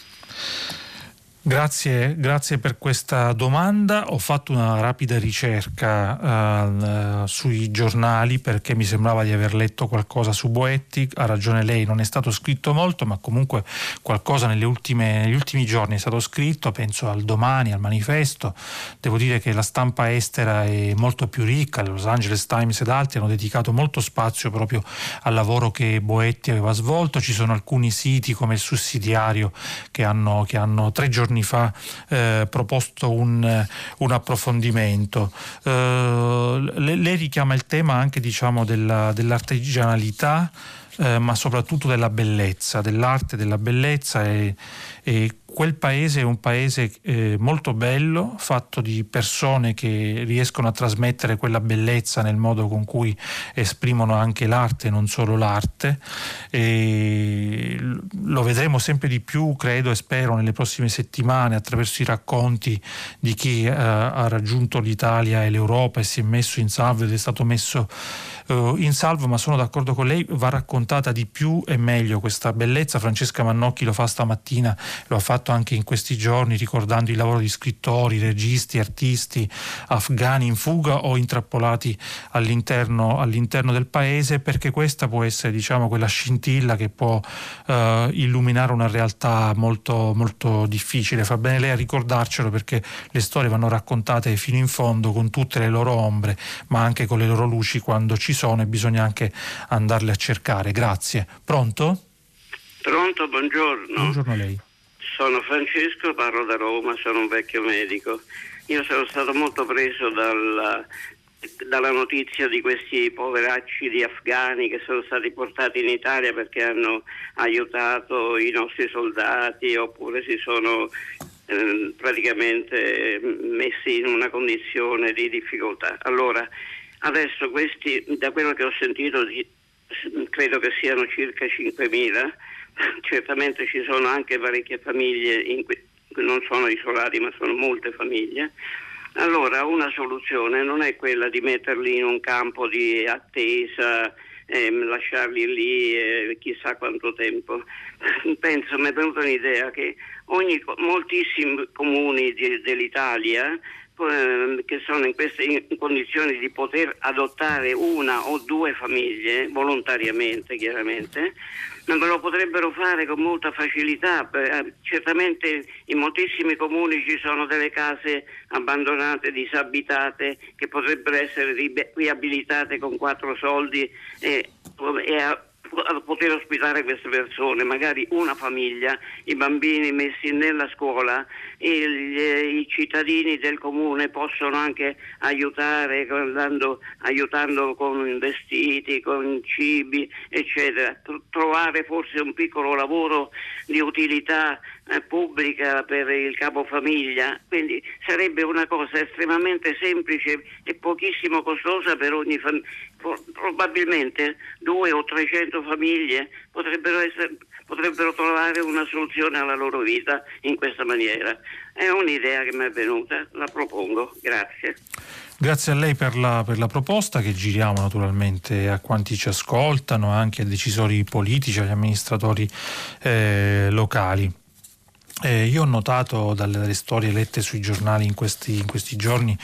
Grazie, grazie, per questa domanda. Ho fatto una rapida ricerca uh, sui giornali perché mi sembrava di aver letto qualcosa su Boetti. Ha ragione lei, non è stato scritto molto, ma comunque qualcosa ultime, negli ultimi giorni è stato scritto. Penso al domani, al manifesto. Devo dire che la stampa estera è molto più ricca. Los Angeles Times ed altri hanno dedicato molto spazio proprio al lavoro che Boetti aveva svolto. Ci sono alcuni siti come il sussidiario che hanno, che hanno tre giorni giorni fa eh, proposto un, un approfondimento. Eh, lei, richiama il tema anche diciamo, della, dell'artigianalità, eh, ma soprattutto della bellezza, dell'arte, della bellezza e, e quel paese è un paese eh, molto bello, fatto di persone che riescono a trasmettere quella bellezza nel modo con cui esprimono anche l'arte, non solo l'arte. E lo vedremo sempre di più, credo e spero, nelle prossime settimane attraverso i racconti di chi eh, ha raggiunto l'Italia e l'Europa e si è messo in salvo ed è stato messo eh, in salvo, ma sono d'accordo con lei, va raccontata di più e meglio questa bellezza. Francesca Mannocchi lo fa stamattina, lo ha fatto anche in questi giorni ricordando il lavoro di scrittori, registi, artisti afghani in fuga o intrappolati all'interno, all'interno del paese perché questa può essere diciamo, quella scintilla che può eh, illuminare una realtà molto, molto difficile. Fa bene lei a ricordarcelo perché le storie vanno raccontate fino in fondo con tutte le loro ombre ma anche con le loro luci quando ci sono e bisogna anche andarle a cercare. Grazie. Pronto? Pronto, buongiorno. Buongiorno a lei. Sono Francesco, parlo da Roma, sono un vecchio medico. Io sono stato molto preso dalla, dalla notizia di questi poveracci di afghani che sono stati portati in Italia perché hanno aiutato i nostri soldati oppure si sono eh, praticamente messi in una condizione di difficoltà. Allora, adesso questi, da quello che ho sentito, credo che siano circa 5.000 certamente ci sono anche parecchie famiglie, que- non sono isolati ma sono molte famiglie, allora una soluzione non è quella di metterli in un campo di attesa, eh, lasciarli lì eh, chissà quanto tempo. Penso, mi è venuta un'idea che ogni, moltissimi comuni di, dell'Italia eh, che sono in queste condizioni di poter adottare una o due famiglie volontariamente chiaramente ma lo potrebbero fare con molta facilità. Eh, certamente in moltissimi comuni ci sono delle case abbandonate, disabitate, che potrebbero essere riabilitate con quattro soldi e, e a poter ospitare queste persone, magari una famiglia, i bambini messi nella scuola gli, i cittadini del comune possono anche aiutare andando, aiutando con vestiti, con cibi, eccetera. Trovare forse un piccolo lavoro di utilità eh, pubblica per il capofamiglia, quindi sarebbe una cosa estremamente semplice e pochissimo costosa per ogni famiglia. Probabilmente due o trecento famiglie potrebbero, essere, potrebbero trovare una soluzione alla loro vita in questa maniera. È un'idea che mi è venuta, la propongo. Grazie. Grazie a lei per la, per la, proposta che giriamo naturalmente a quanti ci ascoltano, anche ai decisori politici, agli amministratori eh, locali. Eh, io ho notato dalle, dalle, storie lette sui giornali in questi, in questi giorni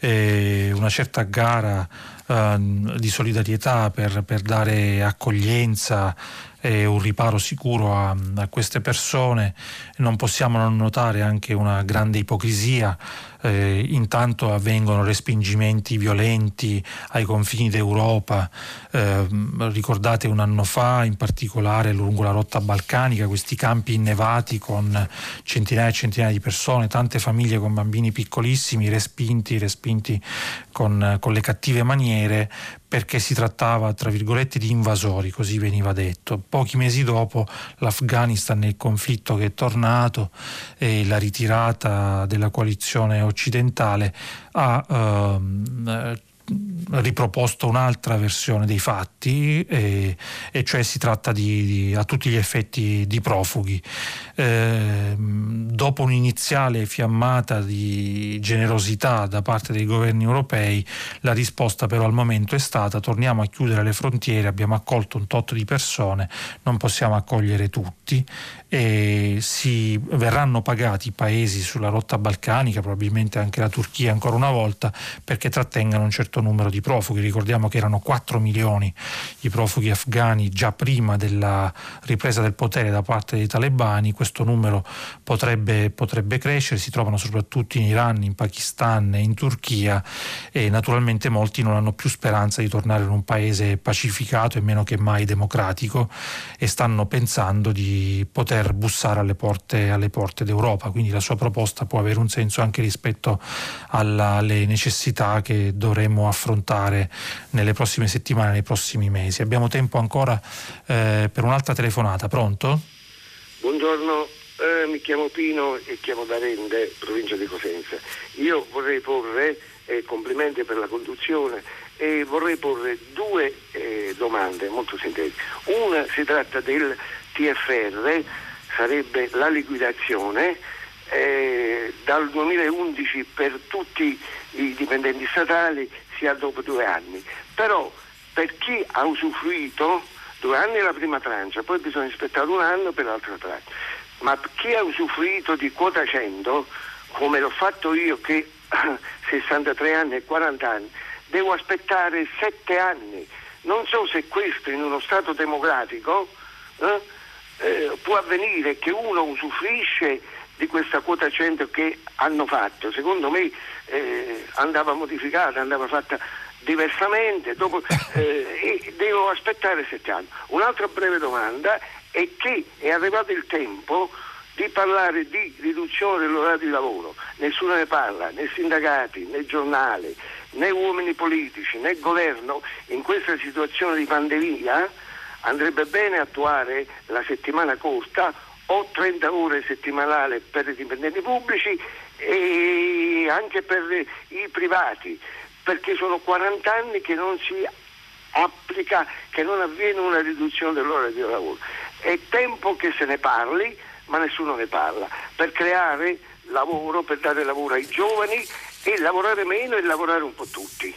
eh, una certa gara di solidarietà per, per dare accoglienza e un riparo sicuro a, a, queste persone. Non possiamo non notare anche una grande ipocrisia eh, intanto avvengono respingimenti violenti ai confini d'Europa, eh, ricordate un anno fa in particolare lungo la rotta balcanica questi campi innevati con centinaia e centinaia di persone, tante famiglie con bambini piccolissimi respinti, respinti con, con le cattive maniere perché si trattava, tra virgolette, di invasori, così veniva detto. Pochi mesi dopo l'Afghanistan nel conflitto che è tornato e la ritirata della coalizione occidentale ha ehm, riproposto un'altra versione dei fatti e, e cioè si tratta di, di, a tutti gli effetti di profughi. Eh, dopo un'iniziale fiammata di generosità da parte dei governi europei, la risposta però al momento è stata torniamo a chiudere le frontiere, abbiamo accolto un tot di persone, non possiamo accogliere tutti e si verranno pagati i paesi sulla rotta balcanica, probabilmente anche la Turchia ancora una volta, perché trattengano un certo numero di profughi. Ricordiamo che erano 4 milioni i profughi afghani già prima della ripresa del potere da parte dei talebani, questo numero potrebbe, potrebbe crescere, si trovano soprattutto in Iran, in Pakistan e in Turchia e naturalmente molti non hanno più speranza di tornare in un paese pacificato e meno che mai democratico e stanno pensando di poter bussare alle porte, alle porte d'Europa, quindi la sua proposta può avere un senso anche rispetto alla, alle necessità che dovremo affrontare nelle prossime settimane, nei prossimi mesi. Abbiamo tempo ancora eh, per un'altra telefonata, pronto? Buongiorno, eh, mi chiamo Pino e chiamo da Rende, provincia di Cosenza. Io vorrei porre, eh, complimenti per la conduzione, e vorrei porre due eh, domande molto sintetiche. Una si tratta del TFR, sarebbe la liquidazione eh, dal 2011 per tutti i dipendenti statali sia dopo due anni. Però per chi ha usufruito due anni la prima trancia, poi bisogna aspettare un anno per l'altra trancia. Ma chi ha usufruito di quota 100, come l'ho fatto io che 63 anni e 40 anni, devo aspettare 7 anni. Non so se questo in uno Stato democratico eh, eh, può avvenire che uno usufruisce di questa quota 100 che hanno fatto. Secondo me eh, andava modificata, andava fatta diversamente, dopo, eh, devo aspettare sette anni. Un'altra breve domanda è che è arrivato il tempo di parlare di riduzione dell'orario di lavoro. Nessuno ne parla, né sindacati, né giornali, né uomini politici, né governo in questa situazione di pandemia andrebbe bene attuare la settimana corta o 30 ore settimanali per i dipendenti pubblici e anche per i privati, perché sono 40 anni che non si applica, che non avviene una riduzione dell'ora di lavoro. È tempo che se ne parli, ma nessuno ne parla, per creare lavoro, per dare lavoro ai giovani e lavorare meno e lavorare un po' tutti.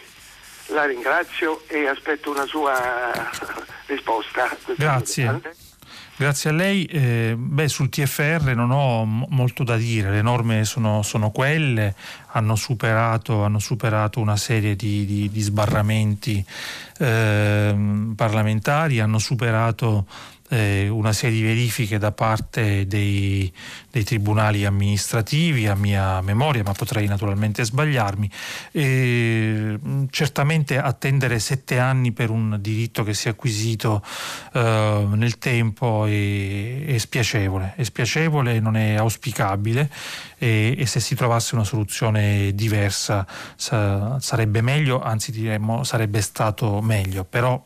La ringrazio e aspetto una sua risposta. Grazie. Grazie a lei. Eh, beh, sul TFR non ho m- molto da dire, le norme sono, sono quelle, hanno superato, hanno superato, una serie di, di, di sbarramenti eh, parlamentari, hanno superato eh, una serie di verifiche da parte dei, dei, tribunali amministrativi a mia memoria, ma potrei naturalmente sbagliarmi. E, certamente attendere sette anni per un diritto che si è acquisito eh, nel tempo è, è, spiacevole, è spiacevole, non è auspicabile e, e se si trovasse una soluzione diversa sa, sarebbe meglio, anzi diremmo sarebbe stato meglio, però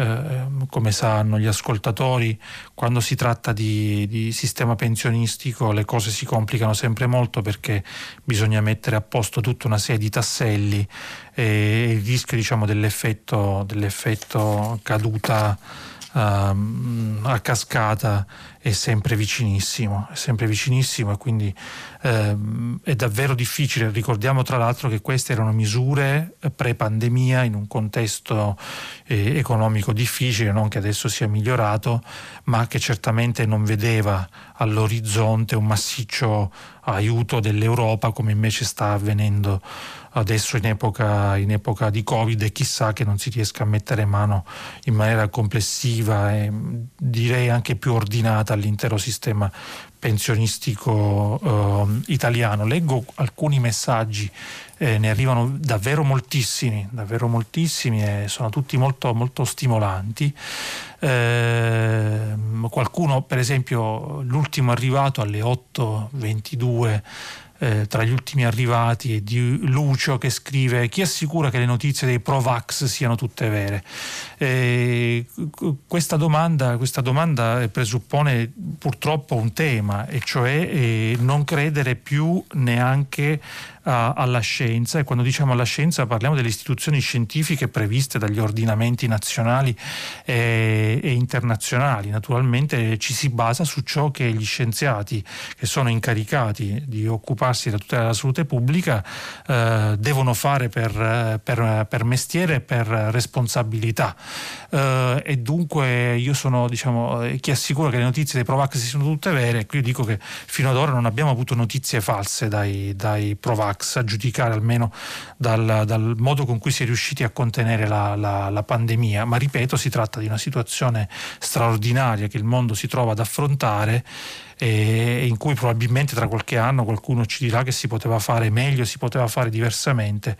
eh, come sanno gli ascoltatori, quando si tratta di, di, sistema pensionistico le cose si complicano sempre molto perché bisogna mettere a posto tutta una serie di tasselli e il rischio diciamo, dell'effetto, dell'effetto caduta uh, a cascata è sempre vicinissimo, è sempre vicinissimo e quindi uh, è davvero difficile. Ricordiamo tra l'altro che queste erano misure pre-pandemia in un contesto eh, economico difficile, non che adesso sia migliorato, ma che certamente non vedeva all'orizzonte un massiccio aiuto dell'Europa come invece sta avvenendo adesso in epoca, in epoca, di Covid e chissà che non si riesca a mettere mano in maniera complessiva e direi anche più ordinata all'intero sistema pensionistico eh, italiano. Leggo alcuni messaggi, eh, ne arrivano davvero moltissimi, davvero moltissimi e sono tutti molto, molto stimolanti. Eh, qualcuno, per esempio, l'ultimo arrivato alle 8.22 eh, tra gli ultimi arrivati è di Lucio che scrive chi assicura che le notizie dei Provax siano tutte vere? Eh, questa, domanda, questa, domanda, presuppone purtroppo un tema e cioè eh, non credere più neanche alla scienza e quando diciamo alla scienza parliamo delle istituzioni scientifiche previste dagli ordinamenti nazionali e, e internazionali. Naturalmente ci si basa su ciò che gli scienziati che sono incaricati di occuparsi della tutela della salute pubblica eh, devono fare per, per, per mestiere e per responsabilità. Eh, e dunque io sono diciamo, chi assicura che le notizie dei Provax siano tutte vere, qui dico che fino ad ora non abbiamo avuto notizie false dai, dai Provax, a giudicare almeno dal, dal, modo con cui si è riusciti a contenere la, la, la pandemia, ma ripeto si tratta di una situazione straordinaria che il mondo si trova ad affrontare e in cui probabilmente tra qualche anno qualcuno ci dirà che si poteva fare meglio, si poteva fare diversamente,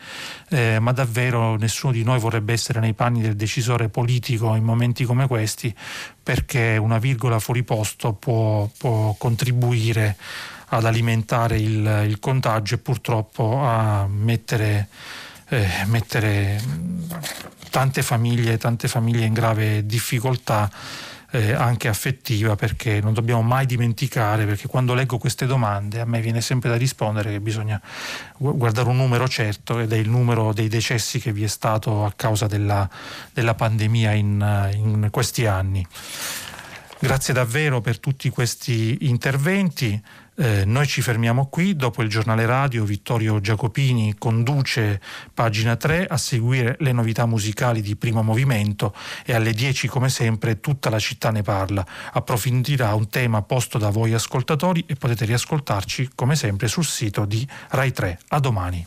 eh, ma davvero nessuno di noi vorrebbe essere nei panni del decisore politico in momenti come questi perché una virgola fuori posto può, può contribuire ad alimentare il, il, contagio e purtroppo a mettere, eh, mettere tante famiglie, tante famiglie in grave difficoltà eh, anche affettiva perché non dobbiamo mai dimenticare perché quando leggo queste domande a me viene sempre da rispondere che bisogna guardare un numero certo ed è il numero dei decessi che vi è stato a causa della, della pandemia in, in questi anni. Grazie davvero per tutti questi interventi. Eh, noi ci fermiamo qui, dopo il giornale radio Vittorio Giacopini conduce pagina 3 a seguire le novità musicali di primo movimento e alle 10 come sempre tutta la città ne parla. Approfondirà un tema posto da voi ascoltatori e potete riascoltarci come sempre sul sito di Rai 3. A domani.